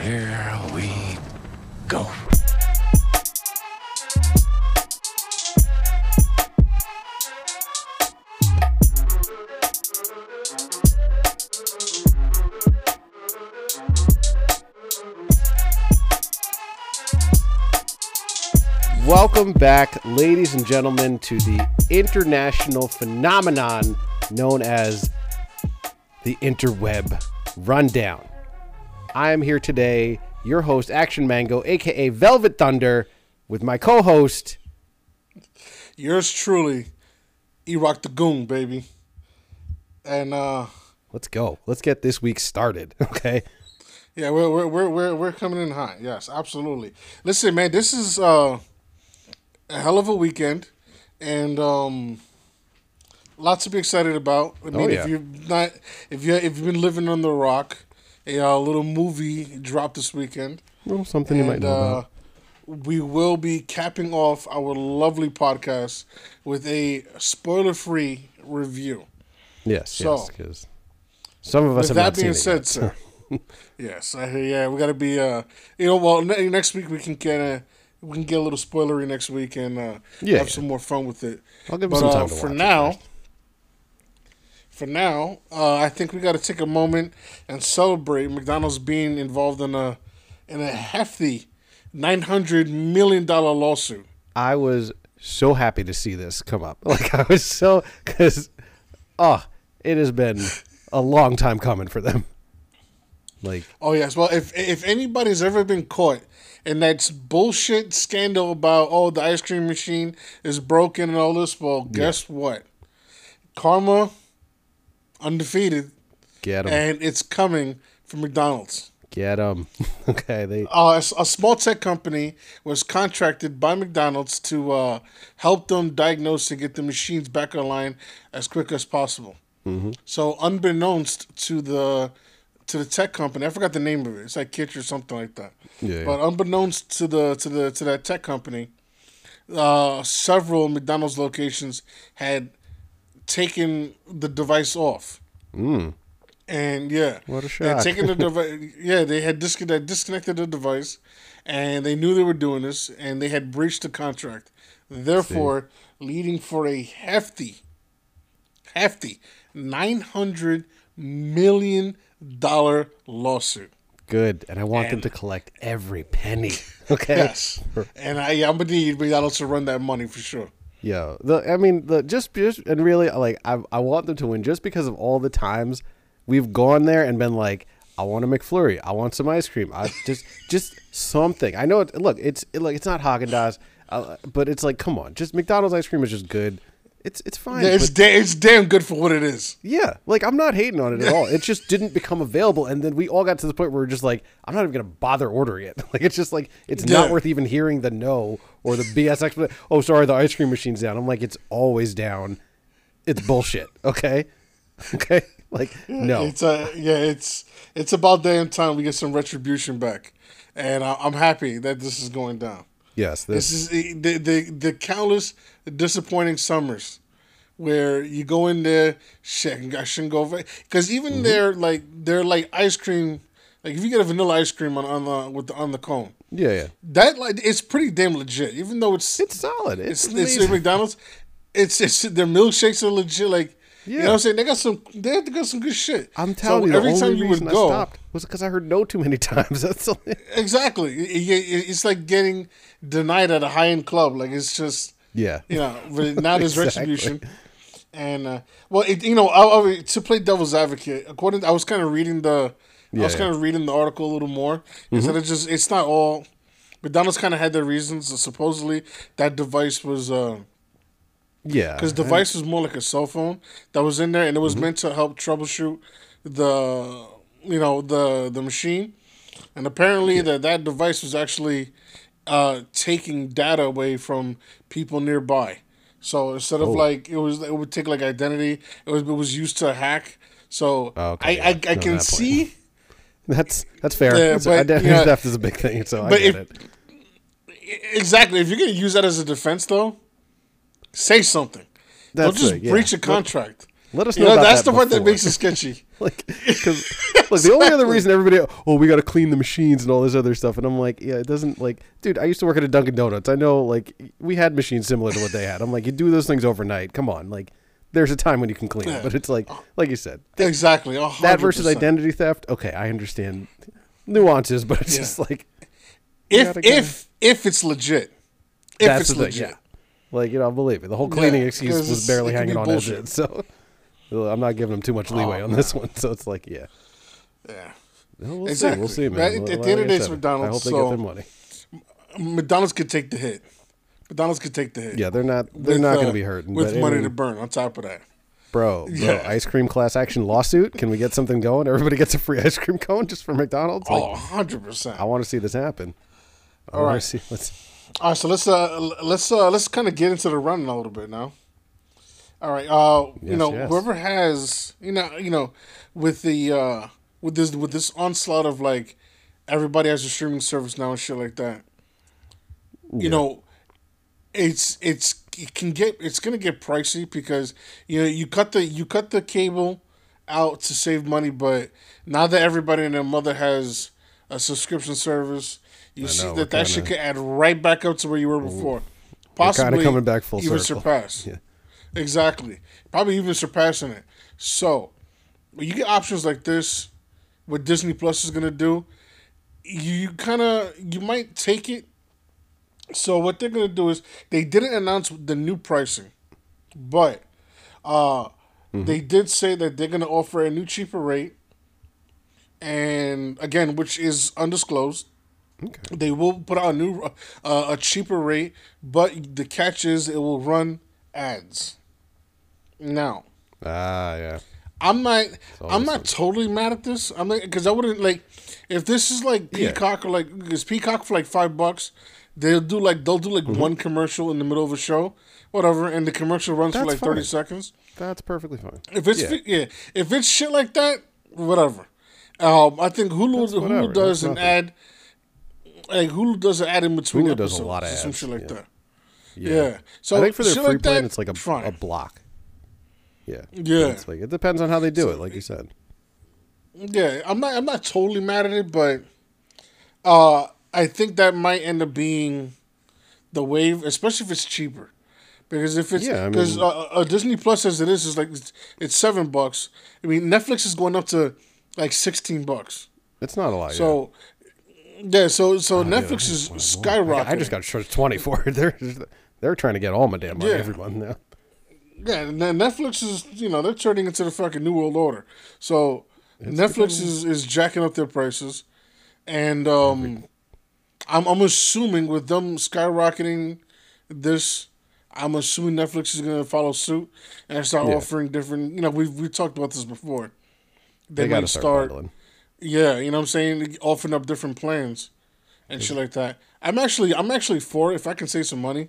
Here we go. Welcome back, ladies and gentlemen, to the international phenomenon known as the interweb rundown. I am here today, your host, Action Mango, aka Velvet Thunder, with my co host. Yours truly, Erock the Goon, baby. And uh Let's go. Let's get this week started, okay? yeah, we're we're we're we're, we're coming in hot. Yes, absolutely. Listen, man, this is uh a hell of a weekend and um lots to be excited about. I mean, yeah. if you're not if you if you've been living on the rock, a uh, little movie dropped this weekend. Well, something you might know uh, about. we will be capping off our lovely podcast with a spoiler-free review. Yes, so- yes, because some of us With have that being said, yet. sir. yes, I hear. Yeah, we got to be. Uh, you know, well, ne- next week we can get a we can get a little spoilery next week and uh, Yeah, have yeah. some more fun with it. I'll give But some uh, time to for it now, first. For now, uh, I think we got to take a moment and celebrate McDonald's being involved in a in a hefty nine hundred million dollar lawsuit. I was so happy to see this come up. Like I was so because, oh, it has been a long time coming for them. Like Oh yes. Well, if if anybody's ever been caught in that bullshit scandal about oh the ice cream machine is broken and all this, well, guess what? Karma, undefeated, get them, and it's coming from McDonald's. get them. okay, they Uh, a, a small tech company was contracted by McDonald's to uh, help them diagnose and get the machines back online as quick as possible. So, unbeknownst to the to the tech company, I forgot the name of it. It's like Kytch or something like that. Yeah. But unbeknownst to the to the to that tech company, uh, several McDonald's locations had taken the device off. Hmm. And yeah, What a shock. had the device. Yeah, they had disc- they disconnected the device, and they knew they were doing this, and they had breached the contract, therefore leading for a hefty, hefty nine hundred million dollar lawsuit. good, and I want them to collect every penny. Okay. Yes, and I, I'm gonna need McDonald's to run that money for sure. Yeah, the I mean the just just and really like I I want them to win just because of all the times we've gone there and been like I want a McFlurry, I want some ice cream, I just just something. I know it. Look, it's it, like it's not Haagen Dazs, uh, but it's like come on, just McDonald's ice cream is just good. It's it's fine. Yeah, it's but- da- it's damn good for what it is. yeah, like I'm not hating on it at all. It just didn't become available, and then we all got to the point where we're just like, I'm not even gonna bother ordering it. Like it's just like it's not worth even hearing the no or the BS explanation. Oh, sorry, the ice cream machine's down. I'm like, it's always down. It's bullshit. Okay, okay. Like no, It's uh, yeah, it's it's about damn time we get some retribution back, and I, I'm happy that this is going down. yes, This this, is the the, the countless disappointing summers where you go in there, shit, I shouldn't go because even Mm-hmm. they're like they're like ice cream. Like if you get a vanilla ice cream on, on the with the on the cone, yeah, yeah. that like it's pretty damn legit. Even though it's It's solid. It's, it's, it's McDonald's, it's it's their milkshakes are legit. Like you know what I'm saying, they got some they have they got some good shit. I'm telling so you, every time you would go, stopped was because I heard no too many times. That's only- exactly, It- it- it's like getting denied at a high end club. Like it's just. Yeah, you know, but now there's Exactly. retribution. And uh, well, it, you know, I, I, to play devil's advocate, according, I was kind of reading the, yeah, I was yeah. kind of reading the article a little more. Instead of just, it's not all. McDonald's kind of had their reasons. Supposedly, that device was because yeah. Because device was more like a cell phone that was in there, and it was meant to help troubleshoot the, you know, the the machine. And apparently, that that device was actually uh, taking data away from people nearby. So instead of Oh. like it was, it would take like identity. It was it was used to hack. So Oh, okay, I I. I can that see, That's that's fair. Yeah, That's- but, identity yeah. theft is a big thing, so I get if- it. exactly. If you're gonna use that as a defense, though, say something. That's Don't just it, yeah. breach a contract. Let us You know. know, about that's that the part that makes it sketchy. like, because look, the only other reason everybody, oh, we got to clean the machines and all this other stuff, and I'm like, yeah, it doesn't like, dude. I used to work at a Dunkin' Donuts. I know, like, we had machines similar to what they had. I'm like, you do those things overnight. Come on, like, there's a time when you can clean it, but it's like, oh. like you said, Exactly. a that versus identity theft. Okay, I understand nuances, but it's Yeah. just like If if if it's legit, if that's it's the thing. legit. Yeah, like you know, believe it. The whole cleaning excuse was barely hanging on bullshit. as is. So I'm not giving them too much leeway Oh, on this one. So it's like, yeah. Yeah. No, we'll Exactly. see. We'll see, man. At- at the end of the day, it's McDonald's, I hope they so- get their money. McDonald's could take the hit. McDonald's could take the hit. Yeah, they're not. They're With, not going uh, to be hurting. with money to burn. On top of that, bro, bro, Yeah. ice cream class action lawsuit. Can we get something going? Everybody gets a free ice cream cone just for McDonald's. Like, oh, 100 percent. I want to see this happen. I All right. see. Let's. All right, so let's uh let's uh let's kind of get into the running a little bit now. All right, uh, you know, yes. whoever has you know you know with the uh with this with this onslaught of like everybody has a streaming service now and shit like that. You know, it's it's it can get it's gonna get pricey because you know you cut the you cut the cable out to save money, but now that everybody and their mother has a subscription service, you see know, that that shit kinda- could add right back up to where you were before. Possibly coming back full even circle. surpass. Yeah. Exactly. Probably even surpassing it. So, when you get options like this, what Disney Plus is gonna do, you kind of you might take it. So what they're gonna do is they didn't announce the new pricing, but uh, Mm-hmm. they did say that they're gonna offer a new cheaper rate, and again, which is undisclosed. Okay. They will put out a new uh, a cheaper rate, but the catch is it will run ads. Now, Ah, yeah. I'm not. I'm not totally mad at this. I'm like because I wouldn't like if this is like Yeah. Peacock or like is Peacock for like five bucks. They'll do like they'll do like Mm-hmm. one commercial in the middle of a show, whatever, and the commercial runs for That's like thirty seconds. That's perfectly fine. If it's yeah. yeah, if it's shit like that, whatever. Um, I think Hulu Hulu whatever. does That's an ad. Like Hulu does an ad in between Hulu does a lot of or some ads, shit like yeah. that. Yeah. So I think for their free like plan, that, it's like a, fine. a block. Yeah. Yeah. It's like it depends on how they do it, like you said. Yeah, I'm not. I'm not totally mad at it, but uh, I think that might end up being the wave, especially if it's cheaper. Because if it's Yeah, I because mean- uh, uh, Disney Plus as it is is like it's, it's seven bucks. I mean Netflix is going up to like sixteen bucks. It's not a lot. So yeah, so so Oh. Netflix is I- skyrocketing. I just got charged twenty for. They're they're trying to get all my damn money Yeah. every month now. Yeah, Netflix is you know they're turning into the fucking new world order. So Netflix is, is jacking up their prices, and um, I'm I'm assuming with them skyrocketing this, I'm assuming Netflix is gonna follow suit and start Yeah. offering different. You know, we've we talked about this before. They, They, got might to start, start, yeah, you know what I'm saying, offering up different plans and shit like that. I'm actually I'm actually for it if I can save some money.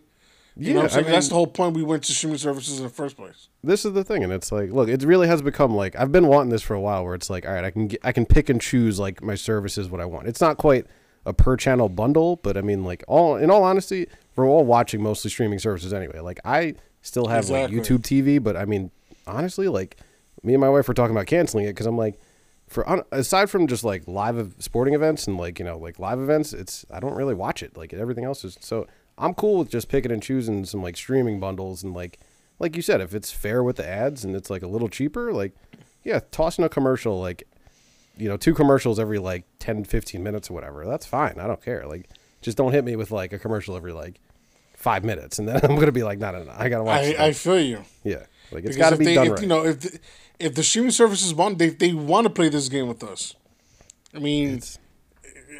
You know what I'm I mean- That's the whole point we went to streaming services in the first place. this is the thing and it's like look it really has become like i've been wanting this for a while where it's like all right i can get, i can pick and choose like my services what i want it's not quite a per channel bundle but i mean like all in all honesty we're all watching mostly streaming services anyway like i still have Exactly. like youtube tv but i mean honestly like me and my wife were talking about canceling it because i'm like for aside from just like live sporting events and like you know like live events it's i don't really watch it like everything else is so i'm cool with just picking and choosing some like streaming bundles and like like you said if it's fair with the ads and it's like a little cheaper like yeah tossing a commercial like you know two commercials every like 10 15 minutes or whatever that's fine i don't care like just don't hit me with like a commercial every like five minutes and then i'm gonna be like no no no i gotta watch I, it. I feel you. yeah like it's Because gotta if be they, done if, right You know, if the, if the streaming services want, they they want to play this game with us. I mean, It's-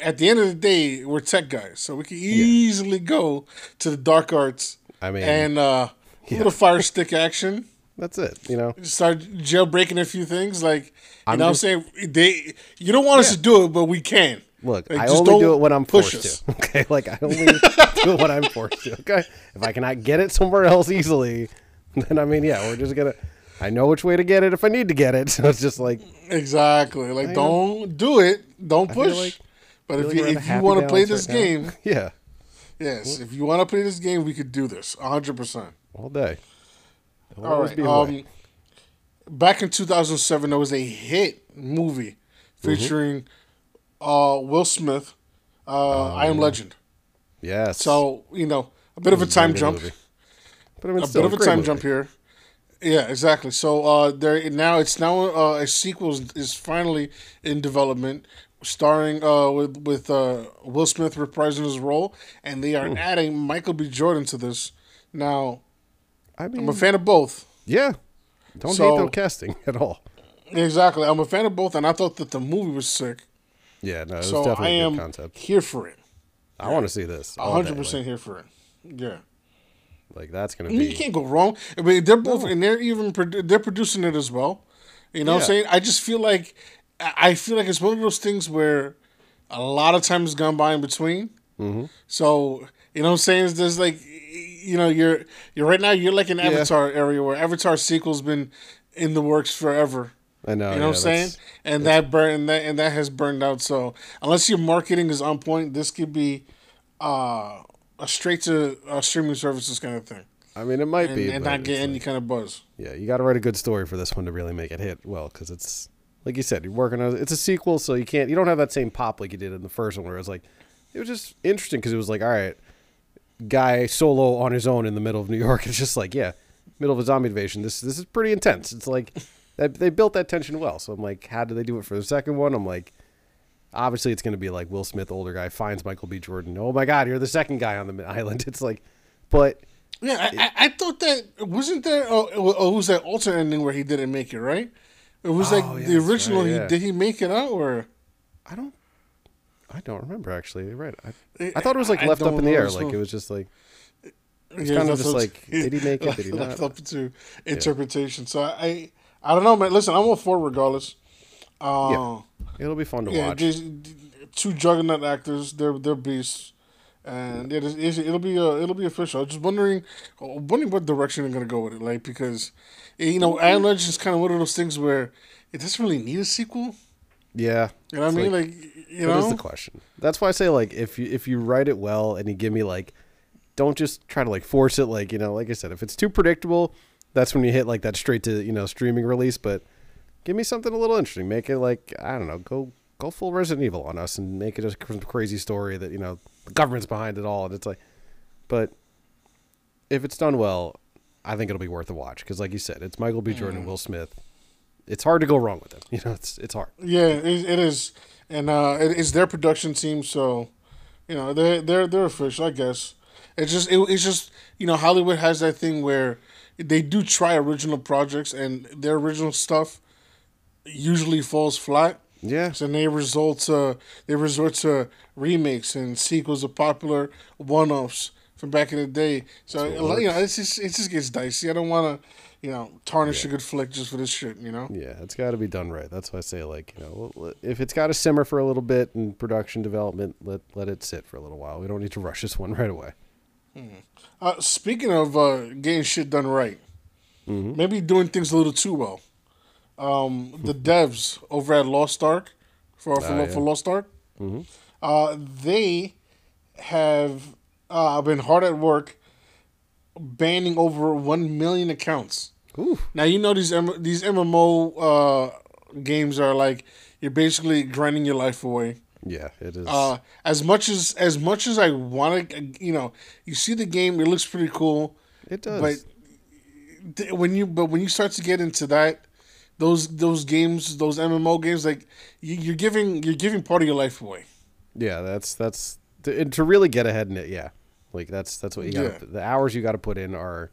at the end of the day, we're tech guys, so we can easily go to the dark arts. I mean, and uh, a little fire stick action. that's it you know Start jailbreaking a few things, like you I'm know, just- I'm saying they. You don't want us to do it, but we can. Look, Like, I only do it when I'm forced us. to. Okay, like I only do it when I'm forced to. Okay, if I cannot get it somewhere else easily, then I mean, yeah, we're just gonna. I know which way to get it if I need to get it. So it's just like, Exactly. Like, don't do it. Don't feel push. like- but if you we're at a if you want to play this right game, yeah, yes, if you want to play this game, we could do this. hundred percent. all day. It'll All be. Um, back in 2007 there was a hit movie featuring uh, Will Smith, uh, I Am Legend. Yes. So you know a bit of a was a very time jump, movie. but I mean, a bit of a time movie. jump here. Yeah, exactly. So uh, there now it's now uh, a sequel is, is finally in development, starring uh, with with uh, Will Smith reprising his role, and they are Hmm. adding Michael B. Jordan to this. Now I mean, I'm a fan of both. yeah. Don't So- hate the casting at all. Exactly, I'm a fan of both, and I thought that the movie was sick. Yeah, no, it was So I definitely a am good concept. here for it. I want to see this. all hundred percent here for it. Yeah. like that's gonna I be. you can't go wrong. I mean, they're both, and they're even they're producing it as well. You know what I'm saying? I just feel like I feel like it's one of those things where a lot of time has gone by in between. Mm-hmm. So you know what I'm saying? It's There's like you know you're you're right now you're like an Avatar area where Avatar sequel's been in the works forever. I know. You know yeah, what I'm saying? And that burn and that and that has burned out. So unless your marketing is on point, this could be uh, a straight to uh, streaming services kind of thing, I mean, it might and, be, and not get it's any like- kind of buzz. yeah, you got to write a good story for this one to really make it hit well, because it's like you said, you're working on it's a sequel, so you can't you don't have that same pop like you did in the first one, where it was like it was just interesting because it was like, all right, guy solo on his own in the middle of New York. It's just like, yeah, middle of a zombie invasion. This this is pretty intense. It's like they, built that tension well. So I'm like, how do they do it for the second one? I'm like. Obviously, it's going to be like Will Smith, older guy, finds Michael B. Jordan. Oh my God, you're the second guy on the island. It's like, but Yeah, I, I, I thought that wasn't there. Oh, oh, oh was that alternate ending where he didn't make it, right? It was like Oh, yeah, the original. right, he did he make it out or? I don't. I don't remember actually. You're right. I, I thought it was like I left up in the air. Like it was just like It's kind of just like, did he make it? Did he left not? up to interpretation. So I, I don't know, man. Listen, I'm all for it regardless. Uh, it'll be fun to yeah, watch. just two juggernaut actors. They're they're beasts, and it is, it'll be uh, it'll be official. I'm just wondering, wondering what direction they're gonna go with it. Like because, you know, I Am Legend is kind of one of those things where it doesn't really need a sequel. Yeah, You know what I mean? like- Like, you that is know, the question. That's why I say like if you if you write it well and you give me like, don't just try to like force it. Like you know, like I said, if it's too predictable, that's when you hit like that straight to you know streaming release. But give me something a little interesting. Make it like I don't know, go go full Resident Evil on us and make it a crazy story that you know the government's behind it all. And it's like, but if it's done well, I think it'll be worth a watch because, like you said, it's Michael B. Jordan and Will Smith. It's hard to go wrong with them. You know, it's it's hard. yeah, it, it is, and uh, it, it's their production team, so you know they're they're they're official, I guess. It's just it, it's just you know Hollywood has that thing where they do try original projects, and their original stuff usually falls flat. Yeah, So they result to they resort to remakes and sequels of popular one offs from back in the day. So you know, it's just it just gets dicey. I don't want to, you know, tarnish a good flick just for this shit. You know. Yeah, it's got to be done right. That's why I say, like, you know, if it's got to simmer for a little bit in production development, let let it sit for a little while. We don't need to rush this one right away. Uh, speaking of uh, getting shit done right, maybe doing things a little too well. Um, the devs over at Lost Ark for for, Ah, yeah. for Lost Ark, uh, they have uh, been hard at work banning over one million accounts. Ooh, Now you know these M- these MMO uh, games are like you're basically grinding your life away. yeah, it is. Uh, as much as as much as I want to, you know, you see the game, it looks pretty cool. it does. But th- when you but when you start to get into that, those those games, those MMO games, like you, you're giving you're giving part of your life away. yeah, that's that's to, and to really get ahead in it. Yeah, like that's that's what you got. Yeah. The hours you got to put in are.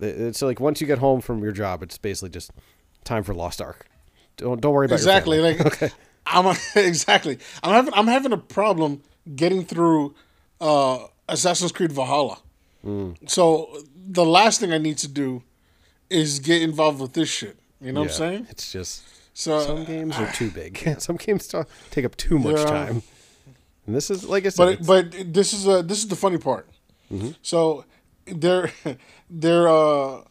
It's like once you get home from your job, it's basically just time for Lost Ark. Don't don't worry about Exactly. Like I'm a, exactly. I'm having I'm having a problem getting through uh, Assassin's Creed Valhalla. Mm. So the last thing I need to do is get involved with this shit. You know what I'm saying? It's just So some games are too big. some games ta- take up too much Yeah. time. And this is like I said, but but this is uh this is the funny part. So they're they're uh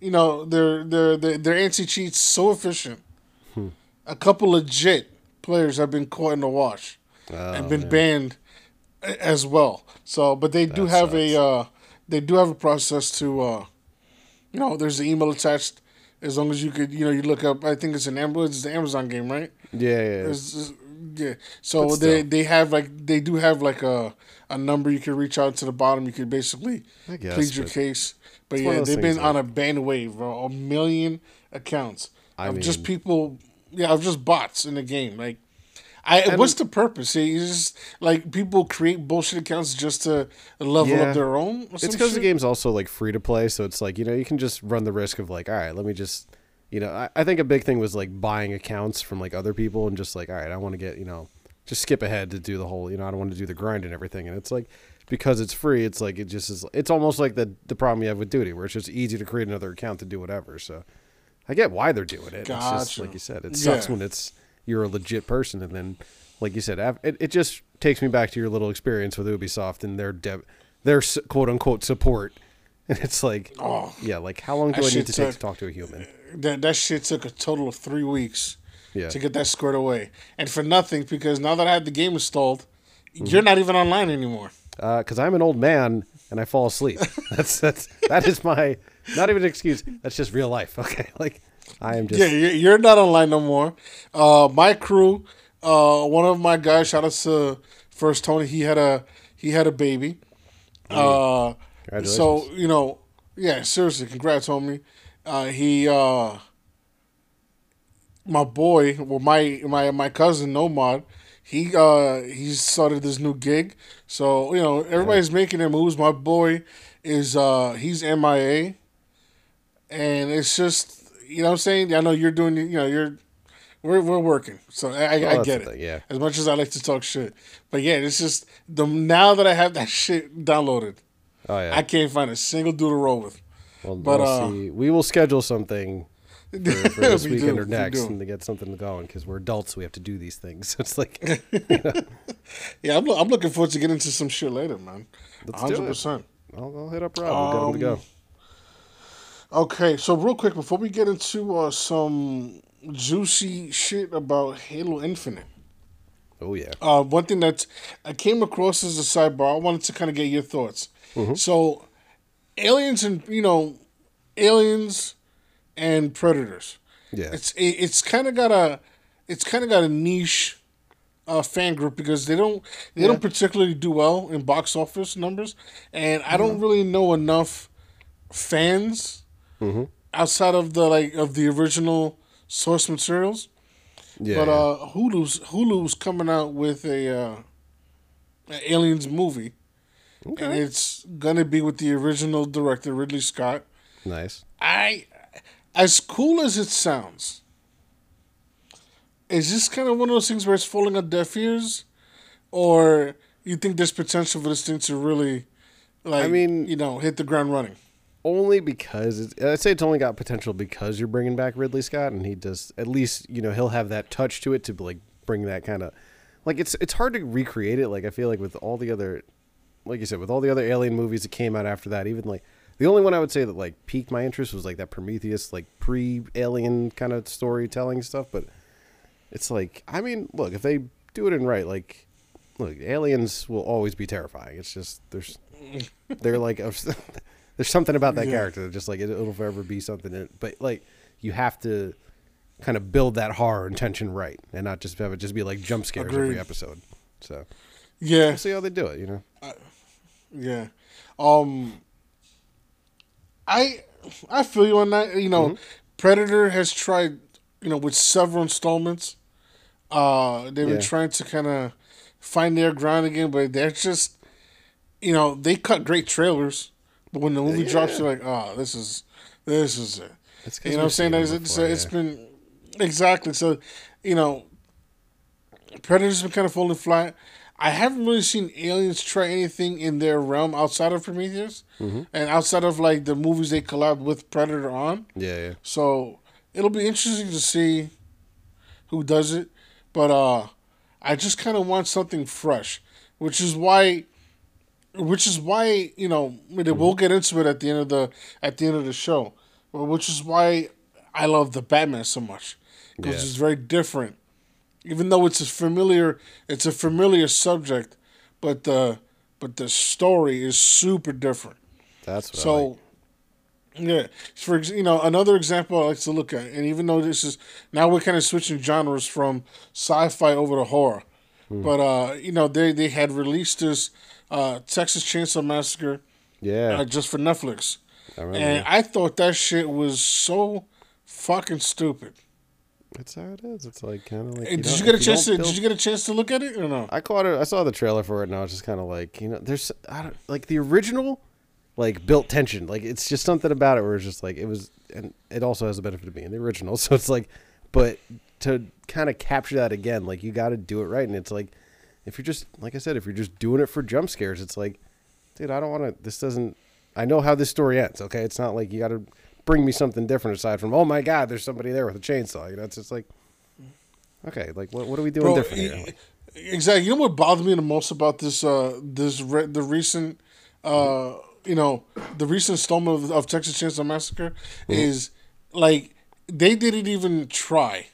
you know they're they're they're, they're anti cheats so efficient. A couple legit players have been caught in the wash and been banned as well. So, but they do That have a uh, they do have a process to uh, you know there's an email attached As long as you could, you know, you look up. I think it's an Amazon. It's the Amazon game, right? Yeah, yeah. yeah. It's, yeah. So they they have like they do have like a a number you can reach out to the bottom. You can basically guess, plead your case. But yeah, they've been things on a bandwave, bro. A million accounts I of just people. Yeah, of just bots in the game. Like, I what's the purpose? It's just like people create bullshit accounts just to level Yeah. up their own. It's because the game's also like free to play, so it's like you know you can just run the risk of like, all right, let me just, you know, I, I think a big thing was like buying accounts from like other people and just like, all right, I want to get you know, just skip ahead to do the whole, you know, I don't want to do the grind and everything, and it's like because it's free, it's like it just is. It's almost like the the problem you have with Duty, where it's just easy to create another account to do whatever. So I get why they're doing it. It's just like you said, it sucks Yeah. when it's you're a legit person, and then like you said, it it just takes me back to your little experience with Ubisoft and their dev, their quote unquote support, and it's like, Oh. yeah, like how long do I need to take to talk to a human? that that shit took a total of three weeks Yeah, to get that squared away, and for nothing because now that I have the game installed, Mm-hmm. you're not even online anymore. because Uh, I'm an old man and I fall asleep. That's that's that is my not even an excuse. That's just real life. Okay, like I am just Yeah, you- you're not online no more. Uh, my crew, uh, one of my guys, shout out to First Tony. He had a he had a baby. Uh, Congratulations. so you know, yeah, seriously, congrats, homie. Uh, he, uh, my boy, well, my my my cousin Nomad. He uh he started this new gig, so you know everybody's making their moves. My boy is uh he's MIA, and it's just you know what I'm saying. I know you're doing you know you're we're we're working, so I, I, Well, I get it. thing, yeah. As much as I like to talk shit, but yeah, it's just the now that I have that shit downloaded, oh yeah. I can't find a single dude to roll with. well, but, we'll uh, see. we will schedule something for, for this We weekend do, or next, do. and to get something going because we're adults. We have to do these things. It's like Yeah, I'm, I'm looking forward to getting into some shit later, man. Let's do it. I'll, I'll hit up Rob. We'll get him to go. Okay, so real quick before we get into uh, some juicy shit about Halo Infinite, Oh yeah. uh, one thing that I came across as a sidebar, I wanted to kind of get your thoughts. Mm-hmm. So, aliens and you know, aliens and predators. Yeah. It's it, it's kind of got a it's kind of got a niche uh, fan group because they don't they don't particularly do well in box office numbers, and I don't really know enough fans outside of the like of the original source materials. yeah. but uh, Hulu's Hulu's coming out with a uh, an aliens movie, and it's gonna be with the original director Ridley Scott. nice. I, as cool as it sounds, is this kind of one of those things where it's falling on deaf ears, or you think there's potential for this thing to really, like, I mean- you know, hit the ground running? Only because it's, I'd say it's only got potential because you're bringing back Ridley Scott, and he does at least you know he'll have that touch to it to like bring that kind of like it's it's hard to recreate it. Like I feel like with all the other, like you said, with all the other Alien movies that came out after that, even like the only one I would say that like piqued my interest was like that Prometheus like pre-Alien kind of storytelling stuff. But it's like I mean, look if they do it in right, like look, aliens will always be terrifying. It's just there's they're like there's something about that Yeah. character that just like it, it'll forever be something. That, but like you have to kind of build that horror and tension right, and not just have it just be like jump scares every episode. So Yeah, we'll see how they do it. You know, Yeah. Um I I feel you on that. You know, Predator has tried, you know, with several installments. Uh they've been trying to kind of find their ground again, but they're just you know, they cut great trailers, when the movie drops you're like, "Oh, this is this is it." It's 'cause You know what I'm saying? seen It's, them it's, before, it's yeah. been exactly so. You know, Predator's been kind of falling flat. I haven't really seen aliens try anything in their realm outside of Prometheus Mm-hmm. and outside of like the movies they collab with Predator on. yeah, yeah. So it'll be interesting to see who does it. But uh I just kind of want something fresh, which is why which is why, you know, we'll get into it at the end of the at the end of the show. Which is why I love the Batman so much because Yeah. it's very different. Even though it's a familiar it's a familiar subject, but the but the story is super different. That's So, like. Yeah, for you know another example I like to look at, and even though this is now we're kind of switching genres from sci-fi over to horror, but uh, you know they they had released this uh, Texas Chainsaw Massacre Yeah, uh, just for Netflix, I remember. and I thought that shit was so fucking stupid. That's how it is. It's like kind of like. Hey, did you get a chance to? build- Did you get a chance to look at it or no? I caught it. I saw the trailer for it, and I was just kind of like, you know, there's, I don't like the original, like built tension. Like it's just something about it where it's just like it was, and it also has the benefit of being the original. So it's like, but to kind of capture that again, like you got to do it right, and it's like, if you're just like I said, if you're just doing it for jump scares, it's like, dude, I don't want to. This doesn't. I know how this story ends. Okay, it's not like you got to bring me something different aside from, oh my god, there's somebody there with a chainsaw. You know, it's just like. Okay, like what, what are we doing Bro, different e-? Like, Exactly. You know what bothered me the most about this? Uh, this re- the recent, uh, you know, the recent installment of, of Texas Chainsaw Massacre is like they didn't even try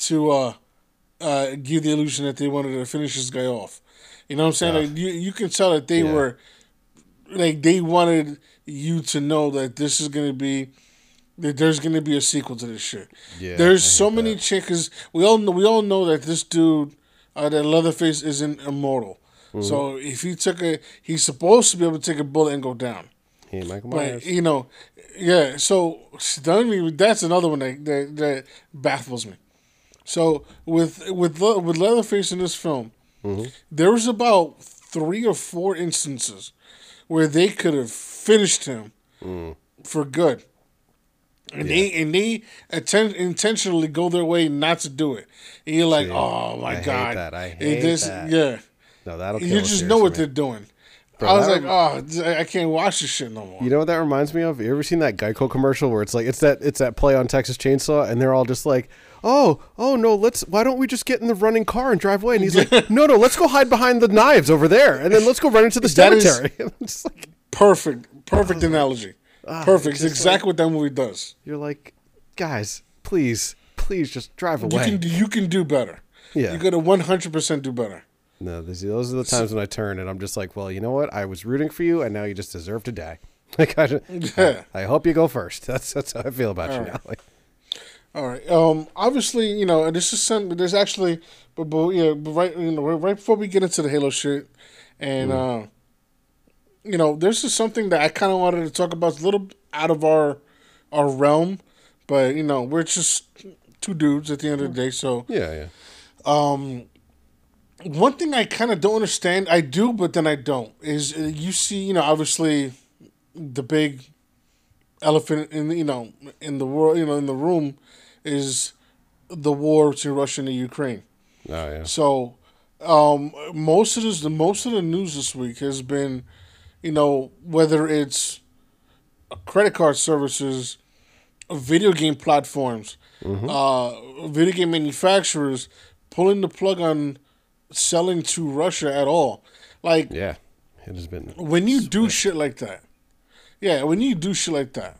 to uh, uh, give the illusion that they wanted to finish this guy off. You know what I'm saying? Like you, you can tell that they Yeah. were like they wanted you to know that this is gonna be that there's gonna be a sequel to this shit. Yeah, there's so hate many that. chickens. We all know we all know that this dude, uh, that Leatherface, isn't immortal. Mm-hmm. So if he took a, he's supposed to be able to take a bullet and go down. he ain't Michael But Myers. you know, yeah. So that's another one that, that that baffles me. So with with Le- with Leatherface in this film, Mm-hmm. there was about three or four instances where they could have finished him Mm. for good. And they and they atten- intentionally go their way not to do it. And you're like, See, oh my I hate god, that. I hate this, that. Yeah, No, that'll you just know what me. they're doing. Bro, I was like, oh, I can't watch this shit no more. You know what that reminds me of? You ever seen that Geico commercial where it's like it's that it's that play on Texas Chainsaw and they're all just like, "Oh, oh no, let's why don't we just get in the running car and drive away?" And he's like, "No, no, let's go hide behind the knives over there and then let's go run into the is- cemetery." like Perfect, perfect analogy. Ah, perfect. it's exactly what that movie does. you're like, "Guys, please, please just drive You away." can you can do better. Yeah. you got to one hundred percent do better. no, this, those are the times when I turn and I'm just like, "Well, you know what? I was rooting for you and now you just deserve to die." Like I, Yeah. I hope you go first. That's that's how I feel about you All now. Like, All right. Um. Obviously, you know, this is some. There's actually, but, but yeah, but right, you know, right before we get into the Halo shit, and uh, you know, this is something that I kind of wanted to talk about. It's a little out of our our realm, but you know, we're just two dudes at the end of the day. So yeah, yeah. one thing I kind of don't understand, I do, but then I don't, is uh, you see, you know, obviously, the big elephant in the, you know in the world, you know, in the room, is the war between Russia and the Ukraine. Oh yeah. So, um, most of this, the most of the news this week has been, you know, whether it's credit card services, video game platforms, uh, video game manufacturers pulling the plug on selling to Russia at all. Like Yeah. It has been when you do shit like that, yeah, when you do shit like that,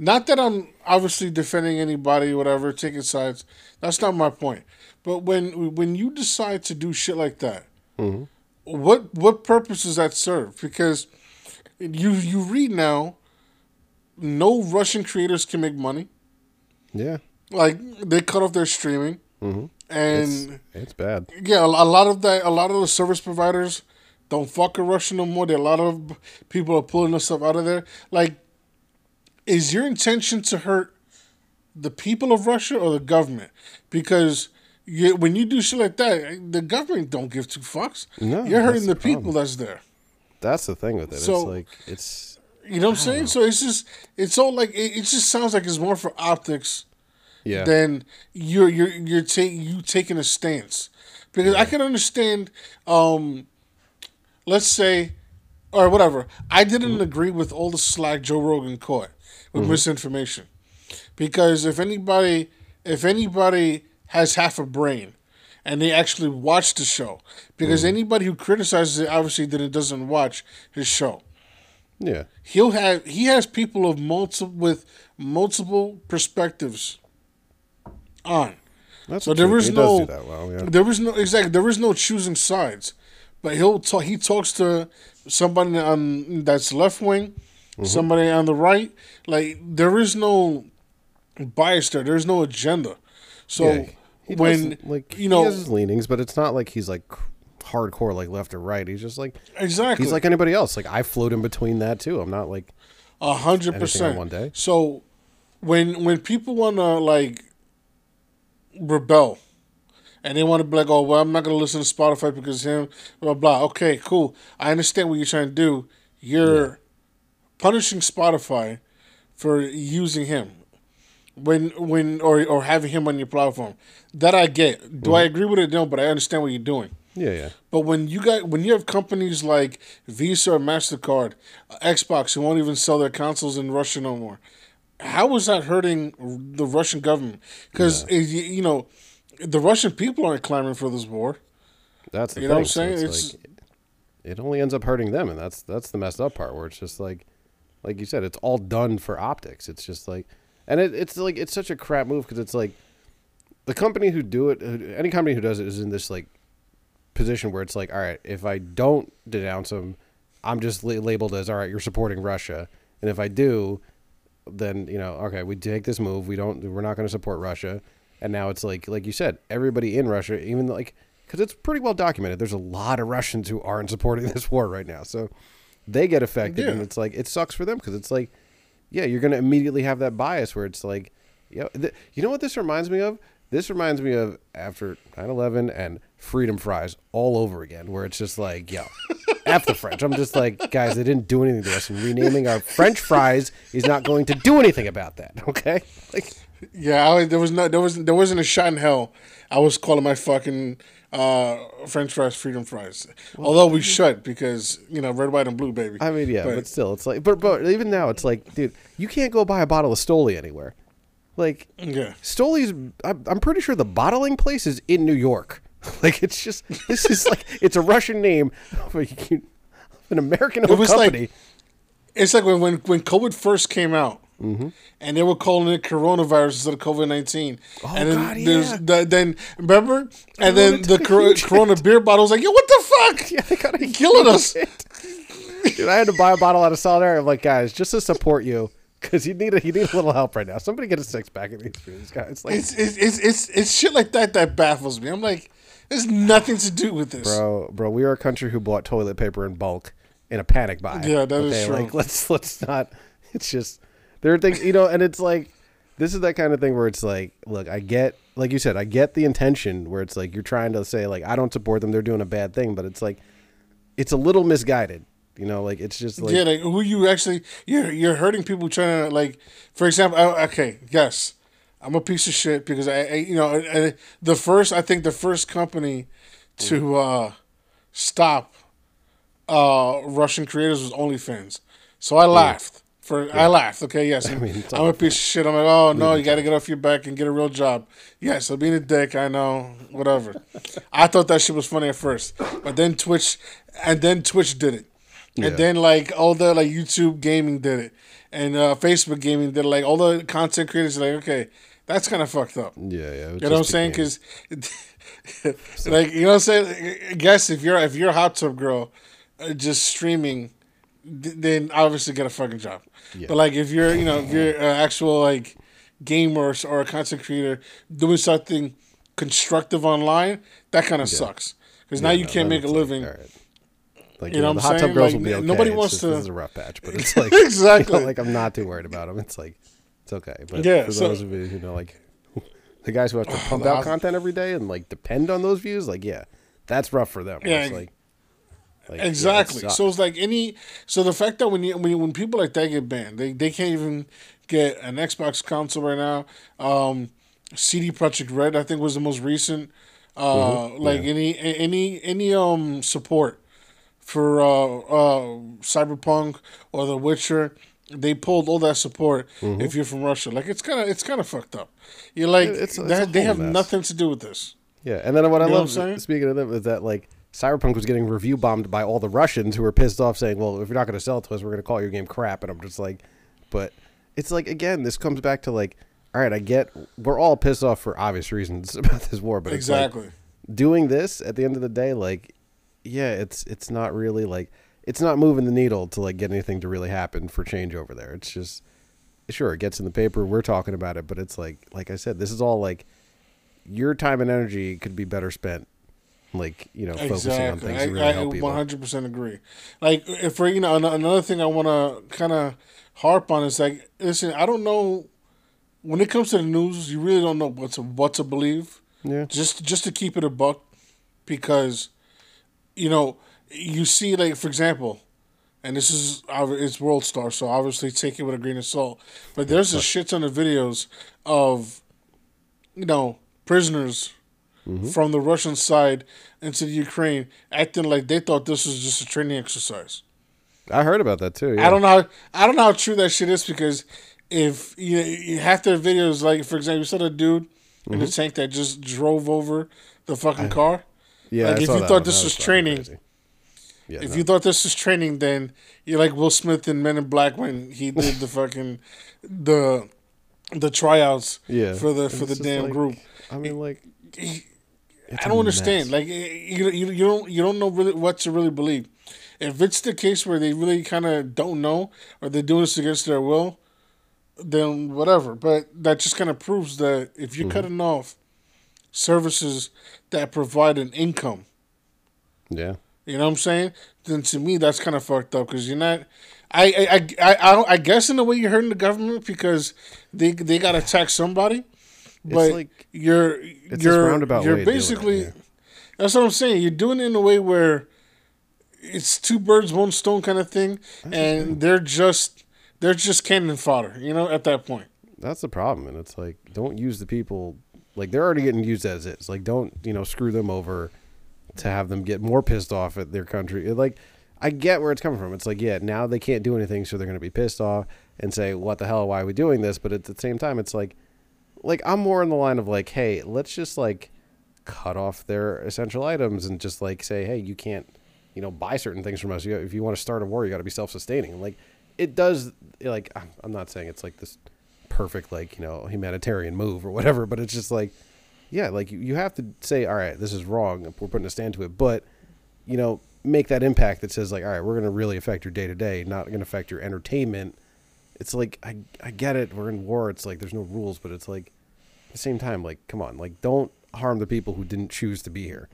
not that I'm obviously defending anybody, whatever, taking sides. That's not my point. But when when you decide to do shit like that, mm-hmm. what what purpose does that serve? Because you you read now, no Russian creators can make money. Yeah. Like they cut off their streaming, mm-hmm. and It's, it's bad. yeah, a, a lot of that, a lot of the service providers don't fuck with Russia no more. There a lot of people are pulling the stuff out of there. Like, is your intention to hurt the people of Russia or the government? Because you, when you do shit like that, the government don't give two fucks. No, You're hurting the the people that's there. That's the thing with it. So- it's like it's You know what I'm saying? So it's just, it's all like it, it just sounds like it's more for optics yeah. then you're you're you're taking you taking a stance because I can understand. Um, let's say, or whatever. I didn't mm-hmm. agree with all the slack Joe Rogan caught with mm-hmm. misinformation because if anybody if anybody has half a brain and they actually watch the show because mm-hmm. anybody who criticizes it obviously then it doesn't watch his show yeah. he'll have he has people of multiple with multiple perspectives on. That's So there is no does do that well. Yeah. there is no exactly there is no choosing sides, but he'll talk. He talks to somebody on that's left wing, mm-hmm. somebody on the right. Like there is no bias there. There's no agenda. So Yeah, he when like you know he has his leanings, but it's not like he's like hardcore like left or right. He's just like exactly he's like anybody else. Like I float in between that too. I'm not like A hundred percent one day? So when when people wanna like rebel and they want to be like, oh well, I'm not gonna listen to Spotify because him, blah blah. Okay, cool. I understand what you're trying to do. You're punishing Spotify for using him when when or or having him on your platform. That I get. Do I agree with it? No, but I understand what you're doing. yeah yeah. But when you got when you have companies like Visa or Mastercard, uh, Xbox who won't even sell their consoles in Russia no more, how is that hurting the Russian government? Because you know, the Russian people aren't clamoring for this war. That's the You thing. know what I'm So saying? it's It's- like, it only ends up hurting them, and that's that's the messed up part. Where it's just like, like you said, it's all done for optics. It's just like, and it, it's like it's such a crap move because it's like, the company who do it, any company who does it, is in this like position where it's like, all right, if I don't denounce them, I'm just la- labeled as all right, you're supporting Russia, and if I do, then you know, okay, we take this move. We don't. We're not going to support Russia. And now it's like, like you said, everybody in Russia, even like, because it's pretty well documented. There's a lot of Russians who aren't supporting this war right now, so they get affected, and it's like it sucks for them because it's like, yeah, you're going to immediately have that bias where it's like, you know, th- you know what this reminds me of? This reminds me of after 9/11 and freedom fries all over again, where it's just like, yo, F the French. I'm just like, guys, they didn't do anything to us, and renaming our French fries is not going to do anything about that. Okay, like, Yeah, I, there was no, there was there wasn't a shot in hell. I was calling my fucking uh, French fries freedom fries. Although we should because you know red, white, and blue, baby. I mean, yeah, but, But- still, it's like, but but even now, it's like, dude, you can't go buy a bottle of Stoli anywhere. Like, yeah. Stoli's, I'm, I'm pretty sure the bottling place is in New York. Like, it's just, this is like, it's a Russian name an American owned was like- It's like when when when COVID first came out, Mm-hmm. and they were calling it coronavirus instead of COVID nineteen. Oh, and then God, there's yeah. the, then remember, and then the cor- Corona beer bottle was like, yo, what the fuck? yeah, they got killing us. Dude, I had to buy a bottle out of solidarity. I'm like, guys, just to support you, because you need a, you need a little help right now. Somebody get a six pack of these for these guys. Like, It's, it's it's it's it's shit like that that baffles me. I'm like, there's nothing to do with this. bro, bro, we are a country who bought toilet paper in bulk in a panic buy. Yeah, that is okay, true. Like, let's let's not. It's just there are things you know, and it's like this is that kind of thing where it's like, look, I get, like you said, I get the intention where it's like you're trying to say like I don't support them, they're doing a bad thing, but it's like it's a little misguided. You know, like it's just like yeah, like who you actually you're you're hurting people trying to like, for example, I, okay, yes, I'm a piece of shit because I, I you know I, I- the first I think the first company to uh, stop uh, Russian creators was OnlyFans, so I laughed. For I laughed. Okay, yes, mean, I'm a piece of shit. I'm like, oh no, you got to get off your back and get a real job. Yes, I'm being a dick. I know, whatever. I thought that shit was funny at first, but then Twitch, and then Twitch did it, Yeah. and then like all the like YouTube gaming did it, and uh, Facebook gaming did it. Like all the content creators are like, okay, that's kind of fucked up. yeah, yeah. You know what I'm saying? Because, like, you know what I'm saying? I guess if you're if you're a hot tub girl, uh, just streaming, then obviously get a fucking job. Yeah. But like, if you're you know if you're an actual like gamer or, a content creator doing something constructive online, that kind of sucks. Because now you can't make a living. Like, You you know know, what the I'm hot tub girls Like, will be okay. nobody It's wants just- to- This is a rough patch, but it's like Exactly. you know, like I'm not too worried about them. It's like it's okay. But Yeah, for so- those of you who know, like the guys who have to oh, pump the out hot- content every day and like depend on those views, like yeah, that's rough for them. Yeah, It's like, like, yeah, Exactly. sucks. so it's like any. So the fact that when you when, when people like that get banned, they, they can't even get an Xbox console right now. Um, CD Projekt Red, I think, was the most recent. Uh, Mm-hmm. like any any any um support for uh, uh, Cyberpunk or The Witcher, they pulled all that support. If you're from Russia, like it's kind of it's kind of fucked up. You're like Mm-hmm. It's- it's that, they have mess. nothing to do with this. Yeah, and then what I You what love, saying? speaking of them, is that like Cyberpunk was getting review bombed by all the Russians who were pissed off, saying, "Well, if you're not going to sell it to us, we're going to call your game crap." And I'm just like, but it's like again, this comes back to like, all right, I get we're all pissed off for obvious reasons about this war, but it's like, Exactly. doing this at the end of the day, like, yeah, it's it's not really like it's not moving the needle to like get anything to really happen for change over there. It's just sure it gets in the paper, we're talking about it, but it's like like I said, this is all like your time and energy could be better spent like you know focusing on Exactly. things that really I, I help people. 100% agree. Like, if for you know, another thing I want to kind of harp on is like, listen, I don't know. When it comes to the news, you really don't know what to what to believe. Yeah. Just just to keep it a buck, because, you know, you see like for example, and this is it's World Star, so obviously take it with a grain of salt. But there's a shit ton of videos of, you know, prisoners Mm-hmm. from the Russian side into the Ukraine acting like they thought this was just a training exercise. I heard about that too. Yeah. I don't know. How, I don't know how true that shit is because if you, you half their videos, like for example, you saw the dude in the mm-hmm. tank that just drove over the fucking car. Yeah, like, I if you thought one. this That was training- Yeah, If no. you thought this was training, then you're like Will Smith in Men in Black when he did the fucking the the tryouts yeah, for the for the damn like- group. I mean, like, He- it's I don't understand. Like you, you, you don't you don't know really what to really believe. If it's the case where they really kind of don't know or they're doing this against their will, then whatever. But that just kind of proves that if Mm-hmm. you're cutting off services that provide an income, yeah, you know what I'm saying? Then to me that's kind of fucked up because you're not. I I, I I I I guess in a way you're hurting the government because they they got to tax somebody, but like- you're you're roundabout you're doing it, basically. yeah. That's what I'm saying. You're doing it in a way where it's two birds, one stone kind of thing, and they're just they're just cannon fodder. You know, at that point. that's the problem, and it's like, don't use the people. Like they're already getting used as is. Like, don't you know screw them over to have them get more pissed off at their country. It, Like, I get where it's coming from. It's like, yeah, now they can't do anything, so they're going to be pissed off and say, "What the hell? Why are we doing this?" But at the same time, it's like, like I'm more in the line of like, hey, let's just like cut off their essential items and just like say, hey, you can't, you know, buy certain things from us. You, if you want to start a war, you got to be self-sustaining. Like, it does. Like, I'm- not saying it's like this perfect, like you know, humanitarian move or whatever, but it's just like, yeah, like you, you have to say, all right, this is wrong. We're putting a stand to it, but you know, make that impact that says like, all right, we're going to really affect your day to day, not going to affect your entertainment. It's like I I get it. We're in war. It's like there's no rules, but it's like at the same time, like come on, like don't harm the people who didn't choose to be here.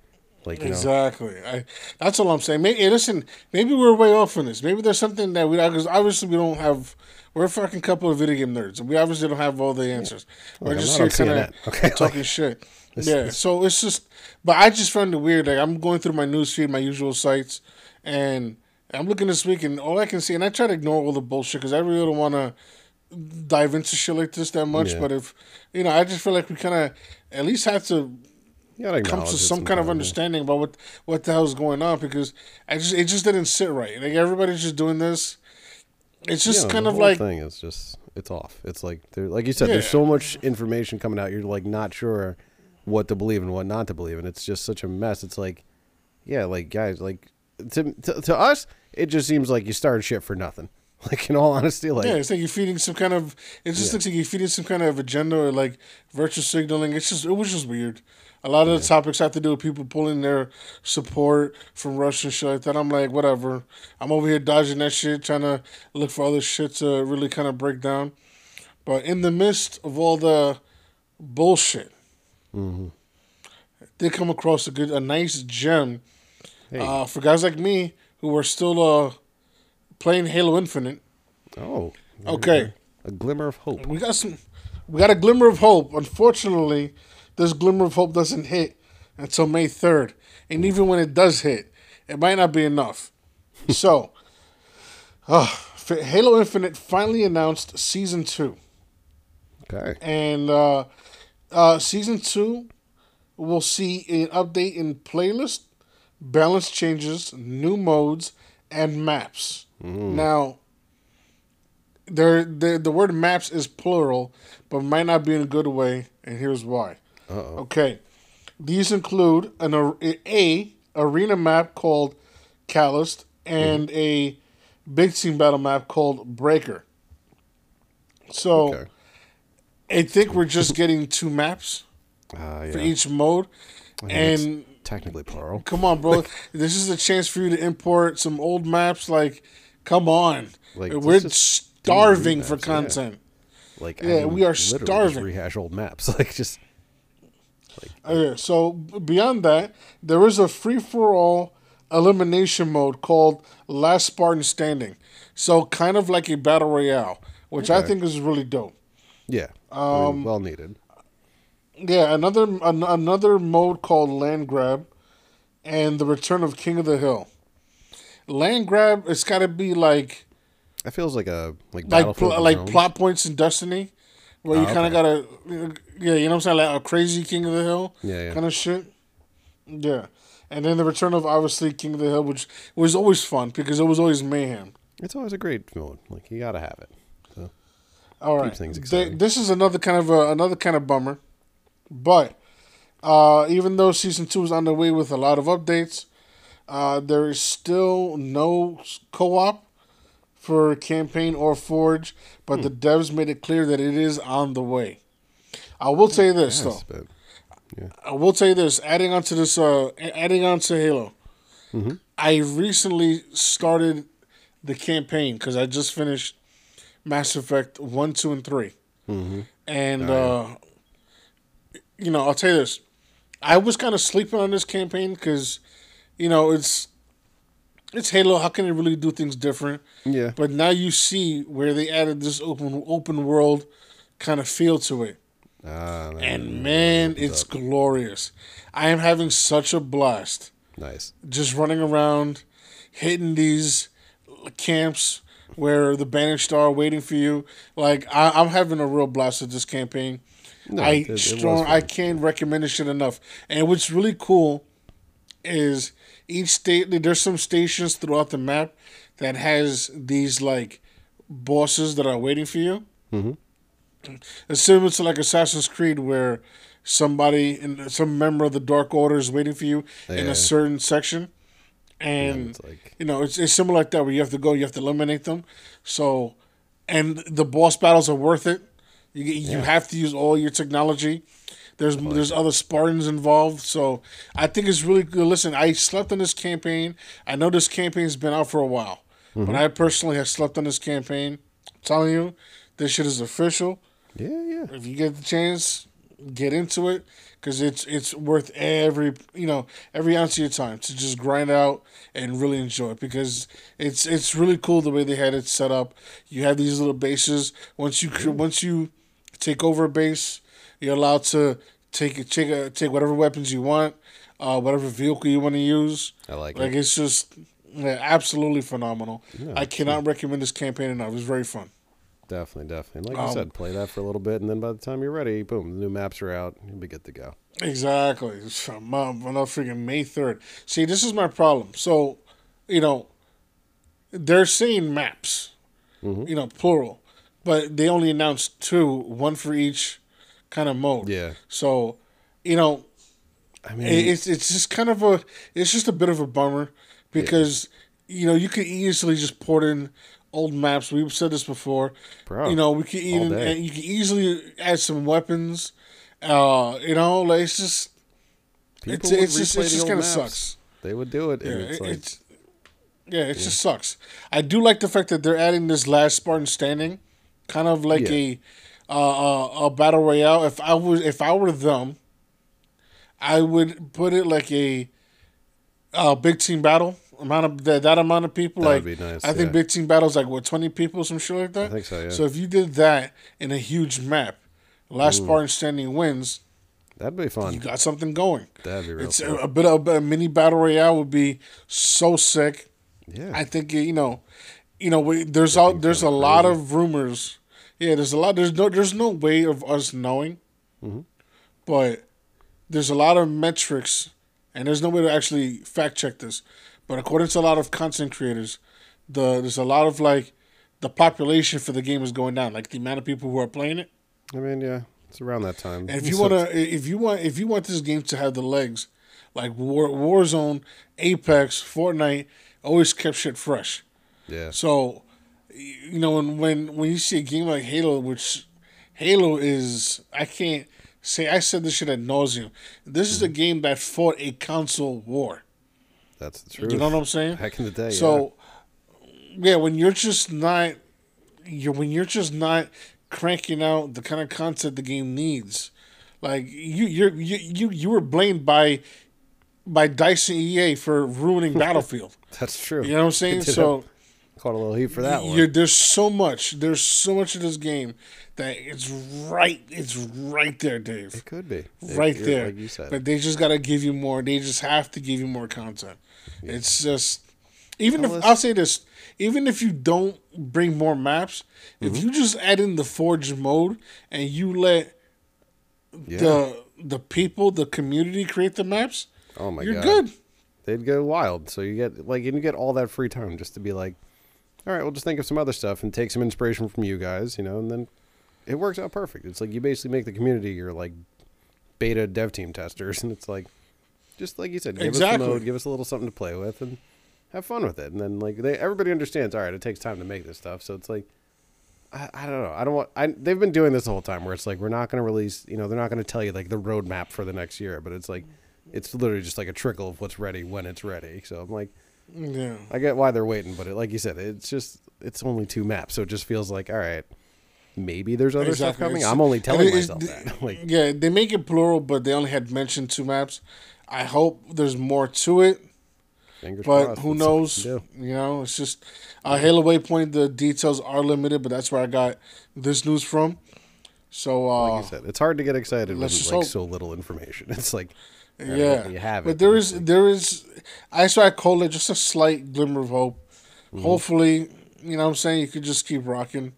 Like you know, Exactly. I, that's all I'm saying. Maybe hey, listen. Maybe we're way off on this. Maybe there's something that we because obviously we don't have. We're a fucking couple of video game nerds, and we obviously don't have all the answers. We're Look, I'm just here kind of okay? talking shit. yeah. So it's just, but I just found it weird. Like I'm going through my newsfeed, my usual sites, and I'm looking this week, and all I can see, and I try to ignore all the bullshit because I really don't want to dive into shit like this that much. Yeah. But if you know, I just feel like we kind of at least have to come to some kind of understanding about what what the hell's going on because I just it just didn't sit right. Like everybody's just doing this. It's just Yeah, kind the of whole like thing is just it's off. It's like there, like you said, Yeah. there's so much information coming out. You're like not sure what to believe and what not to believe, and it's just such a mess. It's like, yeah, like guys, like to to, to us, it just seems like you started shit for nothing. Like in all honesty, like yeah, it's like you're feeding some kind of. It just Yeah. looks like you're feeding some kind of agenda or like virtue signaling. It's just it was just weird. A lot of the topics have to do with people pulling their support from Russia and shit like that. I'm like, whatever. I'm over here dodging that shit, trying to look for other shit to really kind of break down. But in the midst of all the bullshit, mm-hmm. they come across a good, a nice gem hey, uh, for guys like me who are still uh, playing Halo Infinite. oh, Okay, a glimmer of hope. we got some, we got a glimmer of hope. Unfortunately, this glimmer of hope doesn't hit until May third, and even when it does hit, it might not be enough. so, uh, Halo Infinite finally announced season two. Okay, and uh, uh, season two will see an update in playlist, balance changes, new modes, and maps. Now, there the the word maps is plural, but might not be in a good way, and here's why. Uh-oh. Okay, these include an a arena map called Catalyst and a big team battle map called Breaker. So. okay. I think we're just getting two maps Uh, for each mode, and technically plural. Come on, bro. this is a chance for you to import some old maps. Like, come on. Like, We're let's just do new starving for maps, yeah. content. Like, Yeah, we are starving. rehash old maps. Like, just Okay, so beyond that, there is a free for all elimination mode called Last Spartan Standing. So kind of like a battle royale, which I think is really dope. yeah, I Um, mean, well needed. Yeah, another an, another mode called Land Grab, and the Return of King of the Hill. Land Grab, it's got to be like It feels like a like like pl- like plot points in Destiny, where you ah, Oh, kind of gotta, yeah, you know what I'm saying, like a crazy King of the Hill, Yeah, yeah. kind of shit. Yeah, and then the return of obviously King of the Hill, which was always fun because it was always mayhem. It's always a great mode. Like you gotta have it. So All right, this is another kind of a, another kind of bummer, but uh, even though season two is on the way with a lot of updates, uh, there is still no co-op for campaign or forge. But Hmm. the devs made it clear that it is on the way. I will tell you this though. yes, but I will tell you this. Adding on to this, uh, adding on to Halo, Mm-hmm. I recently started the campaign because I just finished Mass Effect one, two, and 3 Mm-hmm. and Oh, uh, you know, I'll tell you this. I was kind of sleeping on this campaign because, you know, it's it's Halo. How can they really do things different? yeah, But now you see where they added this open open world kind of feel to it. ah, man, And man, it's glorious. I am having such a blast nice. just running around, hitting these camps where the banished are waiting for you. Like I, I'm having a real blast with this campaign. No, I it- it strong. I can't recommend this shit enough. And what's really cool is each state. There's some stations throughout the map that has these like bosses that are waiting for you. Mm-hmm. It's similar to like Assassin's Creed, where somebody and some member of the Dark Order is waiting for you in a certain section, and it's like- you know it's it's similar like that where you have to go, you have to eliminate them. So, and the boss battles are worth it. You you have to use all your technology. There's there's other Spartans involved, so I think it's really good. Listen, I slept on this campaign. I know this campaign's been out for a while, but mm-hmm. I personally have slept on this campaign. I'm telling you, this shit is official Yeah, yeah. if you get the chance, get into it because it's it's worth every you know every ounce of your time to just grind out and really enjoy it because it's it's really cool the way they had it set up. You have these little bases. Once you once you take over base, you're allowed to take take take whatever weapons you want, uh, whatever vehicle you want to use. I like Like it. it's just yeah, absolutely phenomenal. I cannot recommend this campaign enough. It's very fun. Definitely, definitely. Like you Um, said, play that for a little bit, and then by the time you're ready, boom, the new maps are out. You'll be good to go. Exactly. From, uh, on freaking May 3rd. See, this is my problem. So, you know, they're saying maps, Mm-hmm. you know, plural, but they only announced two, one for each kind of mode. Yeah. So, you know, I mean, it's it's just kind of a it's just a bit of a bummer because you know you could easily just port in old maps. We've said this before. Bro, you know we could even and you could easily add some weapons. Uh, you know, like it's just people it's it's just it just kind of sucks. They would do it, Yeah, it's it- like, it's yeah, it just sucks. I do like the fact that they're adding this last Spartan standing, kind of like Yeah. a uh, a battle royale. If I was if I were them, I would put it like a uh, big team battle. Amount of that, that amount of people, That like nice, I think yeah. big team battles like what twenty people, some shit like that. I think so, yeah. So if you did that in a huge map, last Spartan standing wins. that'd be fun. You got something going. That'd be real. It's cool. a, a bit of a mini battle royale would be so sick. yeah, I think you know, you know, we, there's all there's a lot of rumors. Yeah, there's a lot. There's no there's no way of us knowing, Mm-hmm. but there's a lot of metrics, and there's no way to actually fact check this. But according to a lot of content creators, the there's a lot of like the population for the game is going down, like the amount of people who are playing it. I mean, yeah, it's around that time. And if you So- wanna, if you want, if you want this game to have the legs, like War, Warzone, Apex, Fortnite, always kept shit fresh. Yeah, So, you know, when when when you see a game like Halo, which Halo is, I can't say I said this shit at nauseum. This is a mm-hmm. game that fought a console war. That's the truth. You know what I'm saying? Back in the day. So, yeah, when you're just not, you when you're just not cranking out the kind of content the game needs, like you you're you you, you were blamed by by Dyson EA for ruining Battlefield. that's true. You know what I'm saying? So caught a little heat for that you're, one. there's so much, there's so much of this game that it's right, it's right there, Dave. It could be right you're- there. like you said. But they just got to give you more. They just have to give you more content. It's just even if I'll say this, even if you don't bring more maps, Mm-hmm. if you just add in the forge mode and you let yeah. the the people, the community create the maps, oh my you're god. good. They'd go wild. So you get like and you get all that free time just to be like, all right, we'll just think of some other stuff and take some inspiration from you guys, you know, and then it works out perfect. It's like you basically make the community your like beta dev team testers, and it's like just like you said, give us Exactly. the mode, give us a little something to play with, and have fun with it. And then like they everybody understands. All right, it takes time to make this stuff, so it's like. I, I don't know. I don't want. I, they've been doing this the whole time, where it's like we're not going to release. You know, they're not going to tell you like the roadmap for the next year, but it's like it's literally just like a trickle of what's ready when it's ready. So I'm like, Yeah. I get why they're waiting, but it, like you said, it's just it's only two maps, so it just feels like all right. Maybe there's other stuff coming. It's- I'm only telling myself that. like, Yeah, they make it plural, but they only had mentioned two maps. I hope there's more to it, fingers but crossed. who Let's see what we knows? You know, it's just uh, Halo Waypoint. The details are limited, but that's where I got this news from. So, uh, Like you said, it's hard to get excited when let's there's just like hope. so little information. It's like, yeah, you have it. but there is there is I so I call it just a slight glimmer of hope. Mm-hmm. Hopefully, you know what I'm saying you could just keep rocking.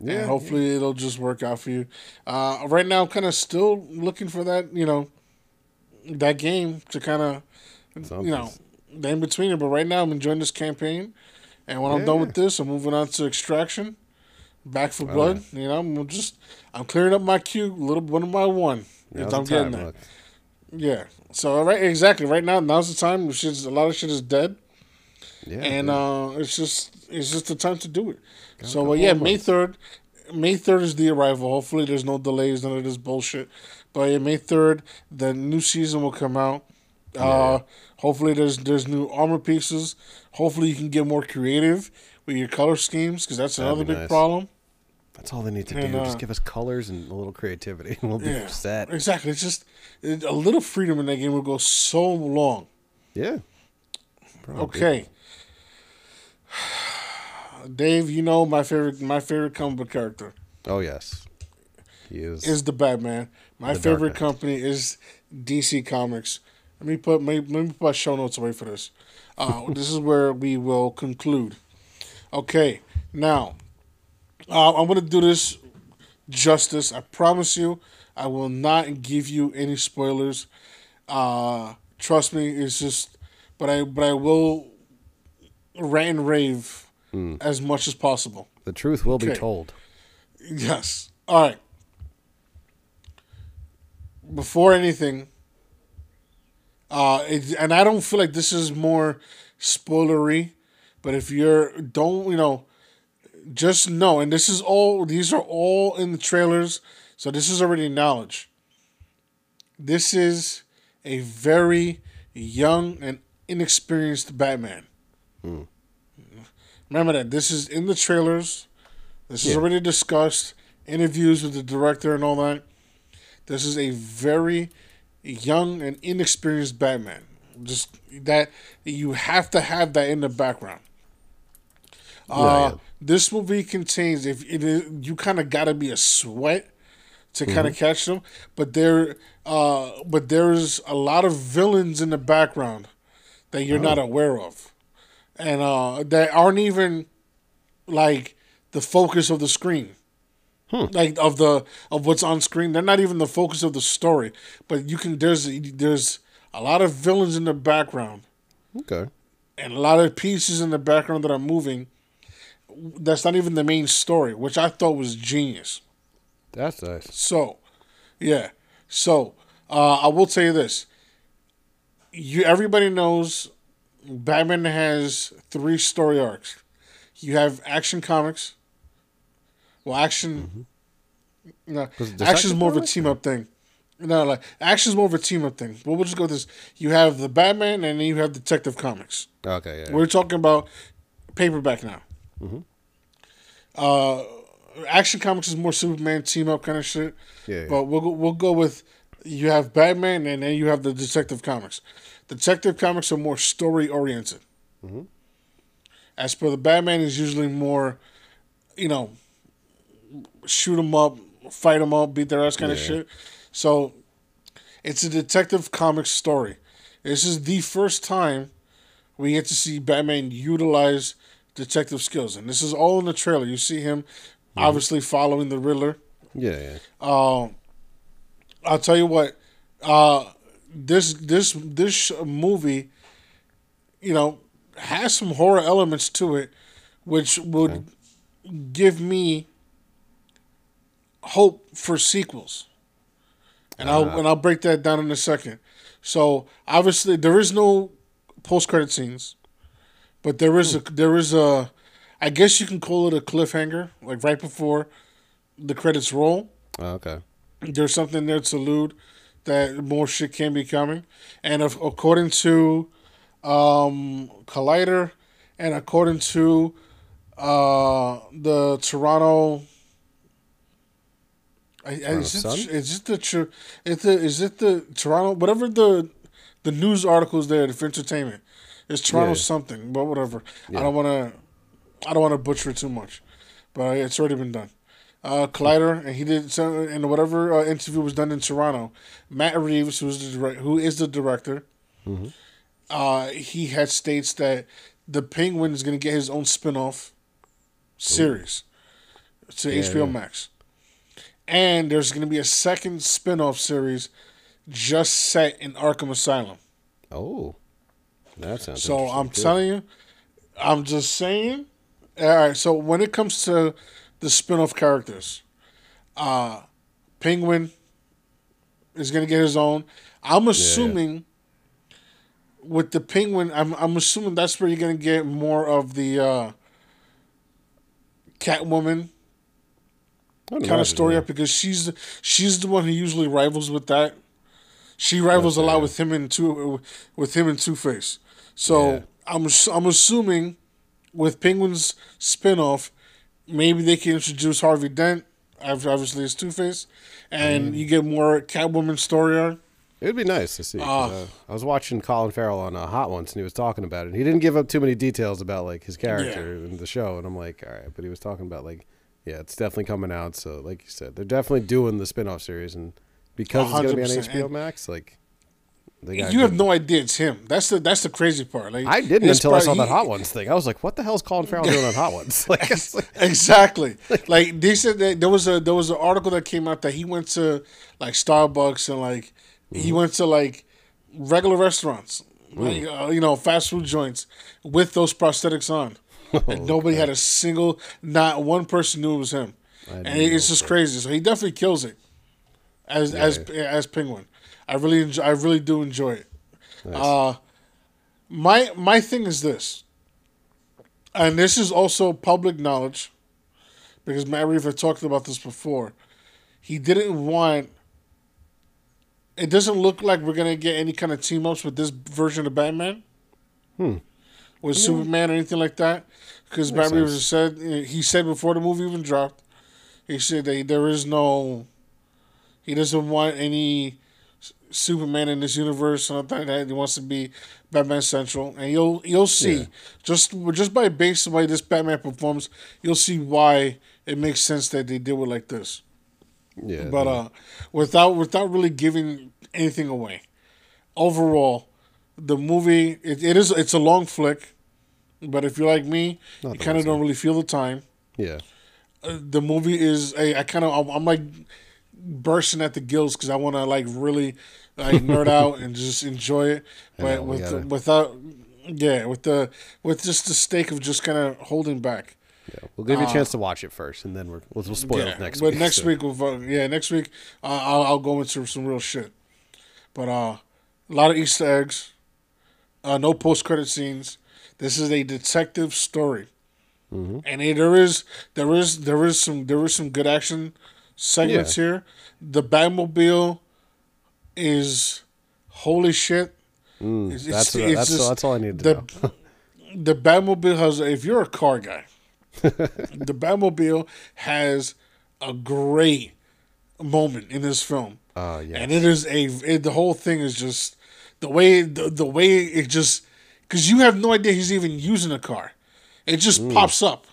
Yeah, and hopefully it'll just work out for you. Uh, right now, I'm kind of still looking for that, you know, that game to kind of, you know, the in between it. But right now, I'm enjoying this campaign, and when I'm done with this, I'm moving on to Extraction, Back for Oh, Blood. You know, I'm just I'm clearing up my queue little one by one. Now's I'm getting there. Yeah. So right, exactly. Right now, now's the time. Shit's, a lot of shit is dead Yeah, and uh, it's just it's just the time to do it. so uh, yeah, May third, May third is the arrival. Hopefully, there's no delays, none of this bullshit. But yeah, May third, the new season will come out. Uh, hopefully, there's there's new armor pieces. Hopefully, you can get more creative with your color schemes because that's That'd another big nice. problem. That's all they need to and, do. uh, just give us colors and a little creativity, and we'll be Yeah, set. exactly. It's just it, a little freedom in that game will go so long. Yeah. Bro, Okay. Dave, you know my favorite my favorite comic book character. Oh yes, he is. is the Batman. My The favorite company is DC Comics. Let me put let me put my show notes away for this. Uh, this is where we will conclude. Okay, now uh, I'm gonna do this justice. I promise you, I will not give you any spoilers. Uh, trust me, it's just, but I but I will rant and rave as much as possible. the truth will be told. Yes. All right. Before anything, uh, it, and I don't feel like this is more spoilery, but if you're don't you know, just know, and this is all these are all in the trailers, so this is already knowledge. This is a very young and inexperienced Batman. Hmm. Remember that this is in the trailers. This is already discussed. Interviews with the director and all that. This is a very young and inexperienced Batman. Just that you have to have that in the background. Uh, yeah. This movie contains if it is, you kind of got to be a sweat to kind of catch them, but there, uh, but there's a lot of villains in the background that you're not aware of, and uh, that aren't even like the focus of the screen like of the of what's on screen. They're not even the focus of the story, but you can there's there's a lot of villains in the background Okay. and a lot of pieces in the background that are moving. That's not even the main story, which I thought was genius. That's nice. So, yeah. So, uh, I will tell you this. You everybody knows Batman has three story arcs. You have Action Comics. Well, Action. No, it the Action's more of a team up thing. No, like action's more of a team up thing. But we'll just go with this. You have the Batman, and then you have Detective Comics. Okay, yeah. We're talking about paperback now. Uh, Action Comics is more Superman team up kind of shit. Yeah, yeah. But we'll go, we'll go with you have Batman and then you have the Detective Comics. Detective Comics are more story oriented. As per the Batman is usually more, you know, shoot 'em up, fight 'em up, beat their ass kind of shit. So it's a Detective Comics story. This is the first time we get to see Batman utilize detective skills, and this is all in the trailer. You see him obviously following the Riddler. yeah, yeah. Um, I'll tell you what. Uh, this this this movie, you know, has some horror elements to it, which would give me hope for sequels. And I'll Ah. and I'll break that down in a second. So obviously there is no post credit scenes, but there is a there is a, I guess you can call it a cliffhanger, like right before the credits roll Oh, okay. there's something there to allude that more shit can be coming. And of, according to um, Collider and according to uh, the Toronto. I, I, is, it, is it the is the is it the Toronto whatever the the news articles there for entertainment it's Toronto Yeah. something but whatever I don't want to I don't want to butcher it too much but it's already been done uh, Collider, and he did some, and whatever uh, interview was done in Toronto. Matt Reeves, who's the direct, who is the director, uh, he had states that the Penguin is going to get his own spin-off series to Yeah, HBO yeah. Max, and there's going to be a second spin-off series just set in Arkham Asylum. Oh, that sounds. So I'm too. telling you, I'm just saying. All right. So when it comes to the spin-off characters, uh, Penguin is gonna get his own. I'm assuming with the Penguin, I'm I'm assuming that's where you're gonna get more of the uh, Catwoman kind of story up because she's the, she's the one who usually rivals with that. She rivals a lot with him and two with him and Two Face. So Yeah. I'm I'm assuming with Penguin's spinoff, maybe they can introduce Harvey Dent, obviously as Two Face, and Mm. you get more Catwoman story arc. It would be nice to see. uh, I was watching Colin Farrell on uh, Hot Ones, and he was talking about it. He didn't give up too many details about like his character in the show, and I'm like, all right. But he was talking about like, yeah, it's definitely coming out. So, like you said, they're definitely doing the spin-off series, and because it's gonna be on HBO Max, like, You have no idea it's him. That's the that's the crazy part. Like I didn't until I saw that Hot Ones thing. I was like, what the hell is Colin Farrell doing on Hot Ones? Like, it's like- exactly. like they said that there was a there was an article that came out that he went to like Starbucks and like he Mm-hmm. went to like regular restaurants, Mm. like uh, you know fast food joints with those prosthetics on, and nobody had a single, not one person knew it was him, and it's just crazy. So he definitely kills it as as as Penguin. I really enjoy, I really do enjoy it. Nice. Uh, my my thing is this, and this is also public knowledge, because Matt had talked about this before. He didn't want. It doesn't look like we're gonna get any kind of team ups with this version of Batman. Hmm. With Superman or anything like that, because Matt Makes Reeves said he said before the movie even dropped, he said that there is no. He doesn't want any Superman in this universe and I think that. He wants to be Batman Central, and you'll you'll see Yeah. just just by based on the way this Batman performs, you'll see why it makes sense that they do it like this. yeah, But uh, without without really giving anything away, overall, the movie it, it is it's a long flick, but if you're like me, Not you kind of don't really feel the time. yeah, Uh, the movie is a, I kind of I'm, I'm like bursting at the gills because I want to like really like nerd out and just enjoy it, but know, with the, without yeah with the with just the stake of just kind of holding back. yeah. We'll give you a chance to watch it first, and then we're, we'll, we'll spoil Uh, yeah, it next but week. next so- week we'll yeah next week uh, I'll I'll go into some real shit, but uh a lot of Easter eggs, uh no post credit scenes. This is a detective story, Mm-hmm. and eh, there is there is there is some there is some good action segments here. The Batmobile is holy shit. Mm, That's it's- that's, it's that's, just that's all I need to the know. the Batmobile has. If you're a car guy, the Batmobile has a great moment in this film. Oh yeah. and it is a it, the whole thing is just the way the, the way it just because you have no idea he's even using a car it just Mm. pops up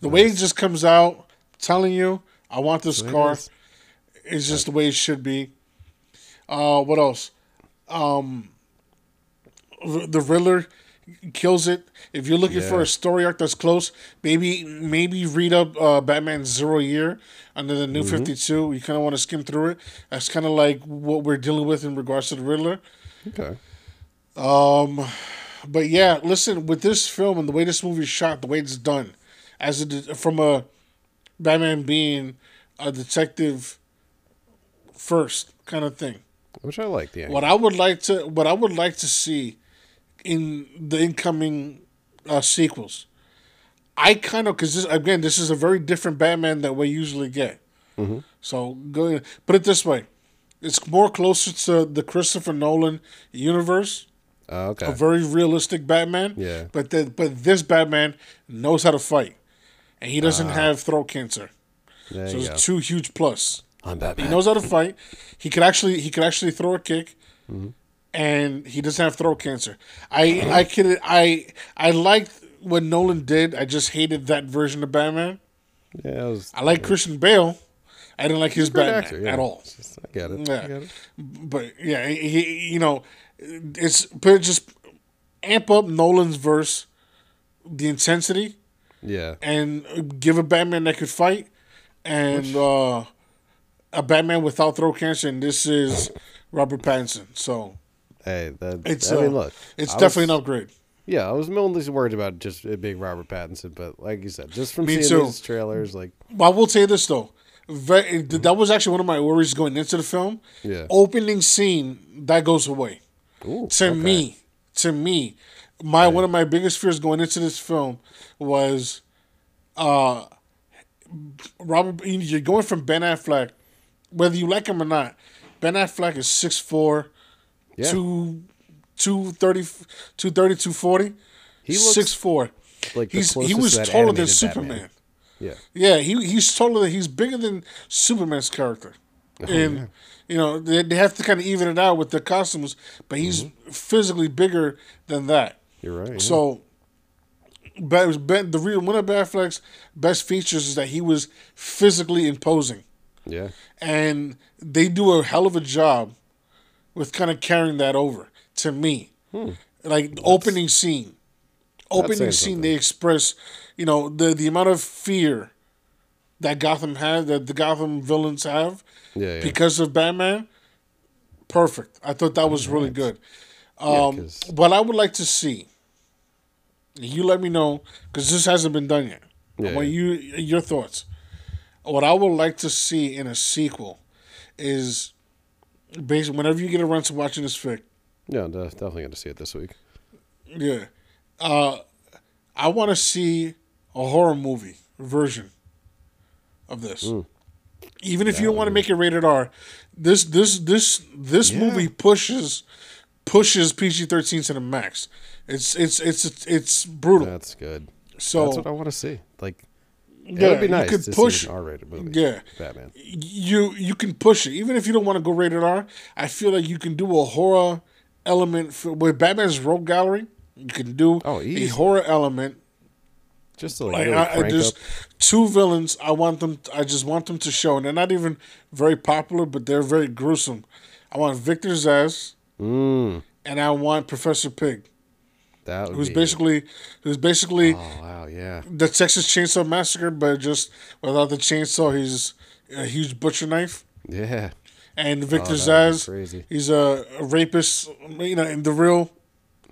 the way it just comes out telling you i want this car is. it's just the way it should be uh what else? Um the riddler kills it. If you're looking for a story arc that's close maybe maybe read up uh batman zero year under the Mm-hmm. new 52 you kind of want to skim through it. That's kind of like what we're dealing with in regards to the riddler. Okay. Um, but yeah listen with this film and the way this movie is shot the way it's done as a from a batman being a detective first kind of thing Which I like the what I would like to what I would like to see in the incoming uh, sequels. I kind of because this again this is a very different Batman that we usually get. Mm-hmm. So go put it this way, it's more closer to the Christopher Nolan universe, Oh, okay. a very realistic Batman. Yeah. But the, but this Batman knows how to fight, and he doesn't have throat cancer. there So you go. it's two huge plus. I'm He knows how to fight. He could actually he could actually throw a kick, and he doesn't have throat cancer. I I could I I liked what Nolan did. I just hated that version of Batman. Yeah, it was I like Christian Bale. I didn't like his Batman actor, yeah. at all. Just- I get it. Yeah. I get it. But yeah, he, you know it's but just amp up Nolan's verse, the intensity, Yeah. and give a Batman that could fight, and uh, a Batman without throat cancer. And this is Robert Pattinson. So Hey, that. it's I mean, uh, look. it's I definitely was, an upgrade. Yeah, I was mainly worried about just it being Robert Pattinson, but like you said, just from Me seeing too. these trailers, like But I will say this though, very, that was actually one of my worries going into the film. Yeah. Opening scene that goes away. ooh, to okay. me, to me, my one of my biggest fears going into this film was, uh, Robert. You're going from Ben Affleck, whether you like him or not. Ben Affleck is 6'4", Yeah. two, 230, 230, 240. He looks 6'4". like He's he was that taller than Superman. Batman. Yeah, Yeah, he he's taller than he's bigger than Superman's character. Oh, and you know, they, they have to kind of even it out with the costumes, but he's Mm-hmm. physically bigger than that. you're right. yeah. So but it was Ben, the real one of Ben Affleck's best features is that he was physically imposing. Yeah, And they do a hell of a job with kind of carrying that over to me. Like the opening scene. Opening scene something. they express, you know, the the amount of fear that Gotham has that the Gotham villains have yeah, yeah. because of Batman. Perfect. I thought that was really good. Um, 'cause- what I would like to see, you let me know because this hasn't been done yet. I Yeah, want yeah. you your thoughts. What I would like to see in a sequel is, basically whenever you get around to watching this fic, yeah, I'm definitely going to see it this week. yeah, uh, I want to see a horror movie version of this. Hmm. Even if you don't want to make it rated R, this this this this Yeah. movie pushes pushes PG thirteen to the max. It's it's it's it's brutal. That's good. so That's what I want to see. Like, it yeah, would be you nice could to push- an R-rated movie. yeah. Batman. you you can push it even if you don't want to go rated R. I feel like you can do a horror element for, with Batman's Rogue Gallery. You can do Oh, a horror element. Just to like, Like really I, I just two villains. I want them. I just want them to show, and they're not even very popular, but they're very gruesome. I want Victor Zsasz, Mm, and I want Professor Pig, that who's basically who's basically Oh wow, yeah. the Texas Chainsaw Massacre, but just without the chainsaw. He's a huge butcher knife. Yeah. And oh, Victor Oh, would be Zsasz, he's a, a rapist. You know, in the real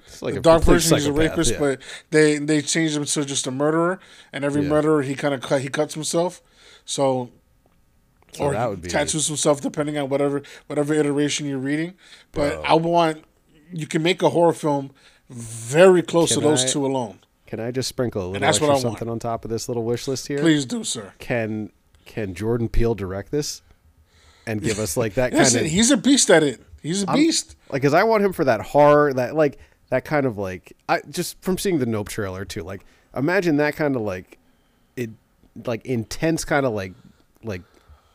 It's like the a dark version, he's a rapist, yeah. but they they changed him to just a murderer. And every Yeah. murderer, he kind of cut, he cuts himself. So, So or that would be tattoos himself, depending on whatever whatever iteration you're reading. But Bro. I want you can make a horror film very close Can to those I- two alone. Can I just sprinkle a little that's what extra I want. something on top of this little wish list here? Please do, sir. Can Can Jordan Peele direct this and give us like that kind of? he's a beast at it. He's a I'm- beast. Like, cause I want him for that horror, that like that kind of like I just from seeing the Nope trailer too. Like, imagine that kind of like it, like intense kind of like like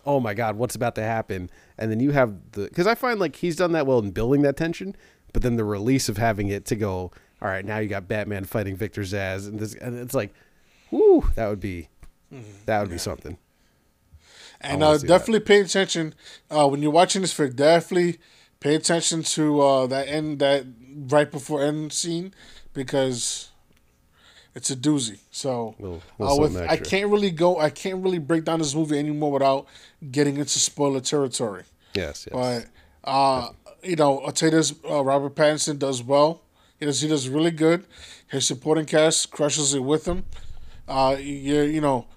oh my god, what's about to happen? And then you have the because I find like he's done that well in building that tension, but then the release of having it to go. All right, now you got Batman fighting Victor Zsasz, and this, and it's like, whoo, that would be, that would be something. And uh, definitely pay attention uh, when you're watching this film. Definitely pay attention to uh, that end, that right before end scene, because it's a doozy. So uh, with, I can't really go. I can't really break down this movie anymore without getting into spoiler territory. Yes, yes. But uh, you know, I'll tell you this: uh, Robert Pattinson does well. He does. He does really good. His supporting cast crushes it with him. Uh, you you know,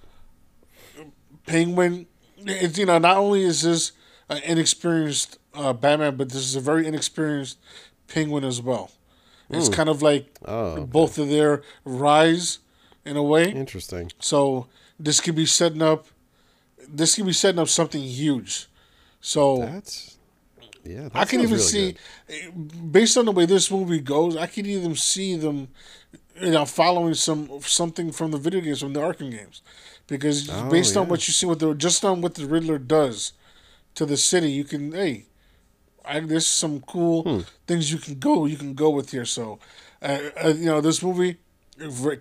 Penguin. It's you know not only is this an inexperienced uh, Batman, but this is a very inexperienced Penguin as well. It's kind of like Hmm. Oh, okay. both of their rise in a way. Interesting. So this could be setting up. This could be setting up something huge. So That's yeah. I can even really see, good. based on the way this movie goes, I can even see them, you know, following some something from the video games from the Arkham games, because Oh, based on what you see, what the just on what the Riddler does to the city, you can hey, I, there's some cool Hmm. things you can go you can go with here. So, uh, uh, you know, this movie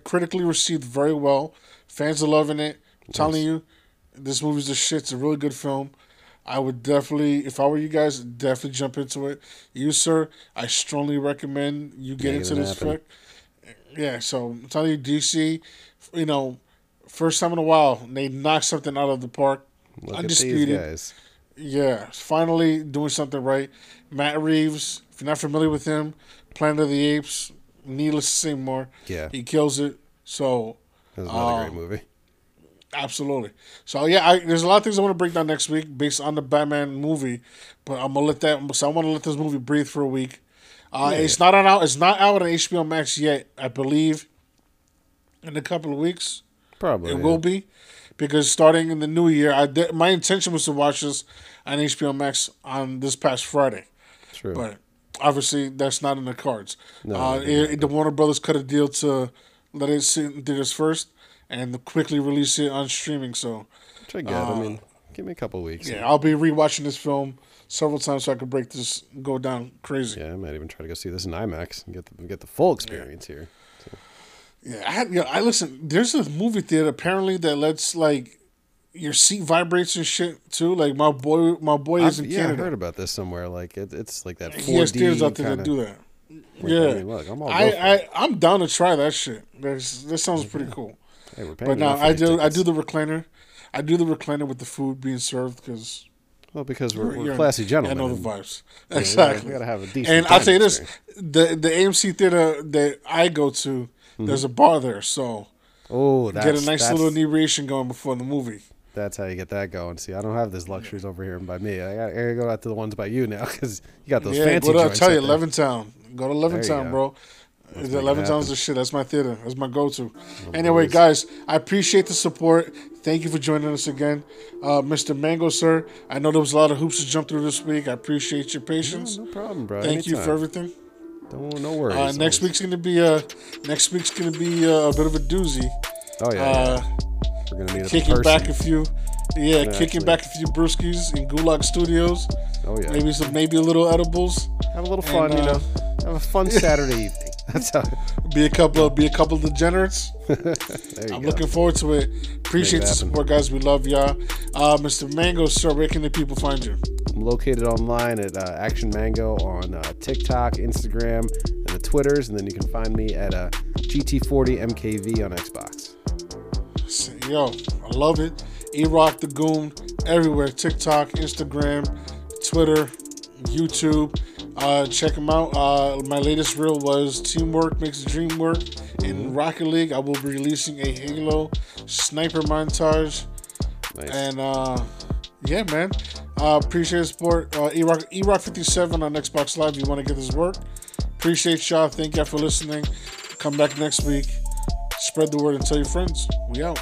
critically received very well. Fans are loving it. I'm telling you, this movie's the shit. It's a really good film. I would definitely, if I were you guys, definitely jump into it. You, sir, I strongly recommend you get Make into this happen. flick. Yeah, so I'm telling you, DC, you know, first time in a while, they knocked something out of the park. Look Undisputed. at these guys. Yeah, finally doing something right. Matt Reeves, if you're not familiar with him, Planet of the Apes, needless to say more. Yeah. He kills it. So, This is another Um, great movie. Absolutely. So, yeah, I, there's a lot of things I want to break down next week based on the Batman movie, but I'm going to let that, so I want to let this movie breathe for a week. Uh, Yeah. It's not on out. It's not out on HBO Max yet. I believe in a couple of weeks. Probably. It yeah. will be because starting in the new year, I did, my intention was to watch this on HBO Max on this past Friday, True. but obviously that's not in the cards. No, uh, it- the Warner Brothers cut a deal to let it sit in theaters first and quickly release it on streaming. So Which I get. I mean, give me a couple weeks. uh, yeah, I'll be rewatching this film several times so I can break this go down crazy. Yeah, I might even try to go see this in IMAX and get the get the full experience here. Yeah, I had, yeah, I listen. There's a movie theater apparently that lets like your seat vibrates and shit too. Like my boy, my boy is I've- in yeah, I heard about this somewhere. Like it, it's like that. 4D He has theaters out there that do that. Yeah, I mean, look, I'm all I, I I'm down to try that shit. That's, that sounds pretty cool. Hey, we're paying But no, I do I do the recliner. I do the recliner with the food being served because Well, because we're, we're classy I gentlemen. know the and- vibes. we gotta- exactly. we gotta have a decent And I'll tell you this: the the AMC theater that I go to, there's a bar there, so Oh, Mm-hmm. get a nice little inebriation going before the movie. That's how you get that going. See, I don't have these luxuries over here by me. I got I gotta go out to the ones by you now because you got those yeah, fancy to, I'll tell you. Levittown. Go to you Levittown, go. bro. The it Levittown's happen. shit. That's my theater. That's my go-to. Anyway, boys. guys, I appreciate the support. Thank you for joining us again, uh, Mr. Mango, sir. I know there was a lot of hoops to jump through this week. I appreciate your patience. No problem, bro. Thank you for everything. Don't no worries. Uh, next week's gonna be uh, next week's gonna be uh, a bit of a doozy. Oh yeah, Uh, yeah. we're gonna need kicking person. back a few, yeah, kicking back a few brewskis in Gulag Studios. Oh yeah. Maybe some, maybe a little edibles. Have a little fun, And, you uh, know. Have a fun Saturday evening. That's how. Be a couple of be a couple of degenerates. There you I'm go. looking forward to it. Appreciate the support, guys. We love y'all. Uh, Mr. Mango, sir, where can the people find you? I'm located online at uh, Action Mango on uh, TikTok, Instagram, and the Twitters, and then you can find me at uh, GT40MKV on Xbox. Yo, I love it. E Rock the Goon everywhere TikTok, Instagram, Twitter, YouTube. Uh, check them out. Uh, my latest reel was Teamwork Makes the Dream Work in Rocket League. I will be releasing a Halo sniper montage. Nice. And uh, yeah, man. Uh, appreciate the support. Uh, E-Rock, E-Rock 57 on Xbox Live. You want to get this work. Appreciate y'all. Thank y'all for listening. Come back next week. Spread the word and tell your friends. We out.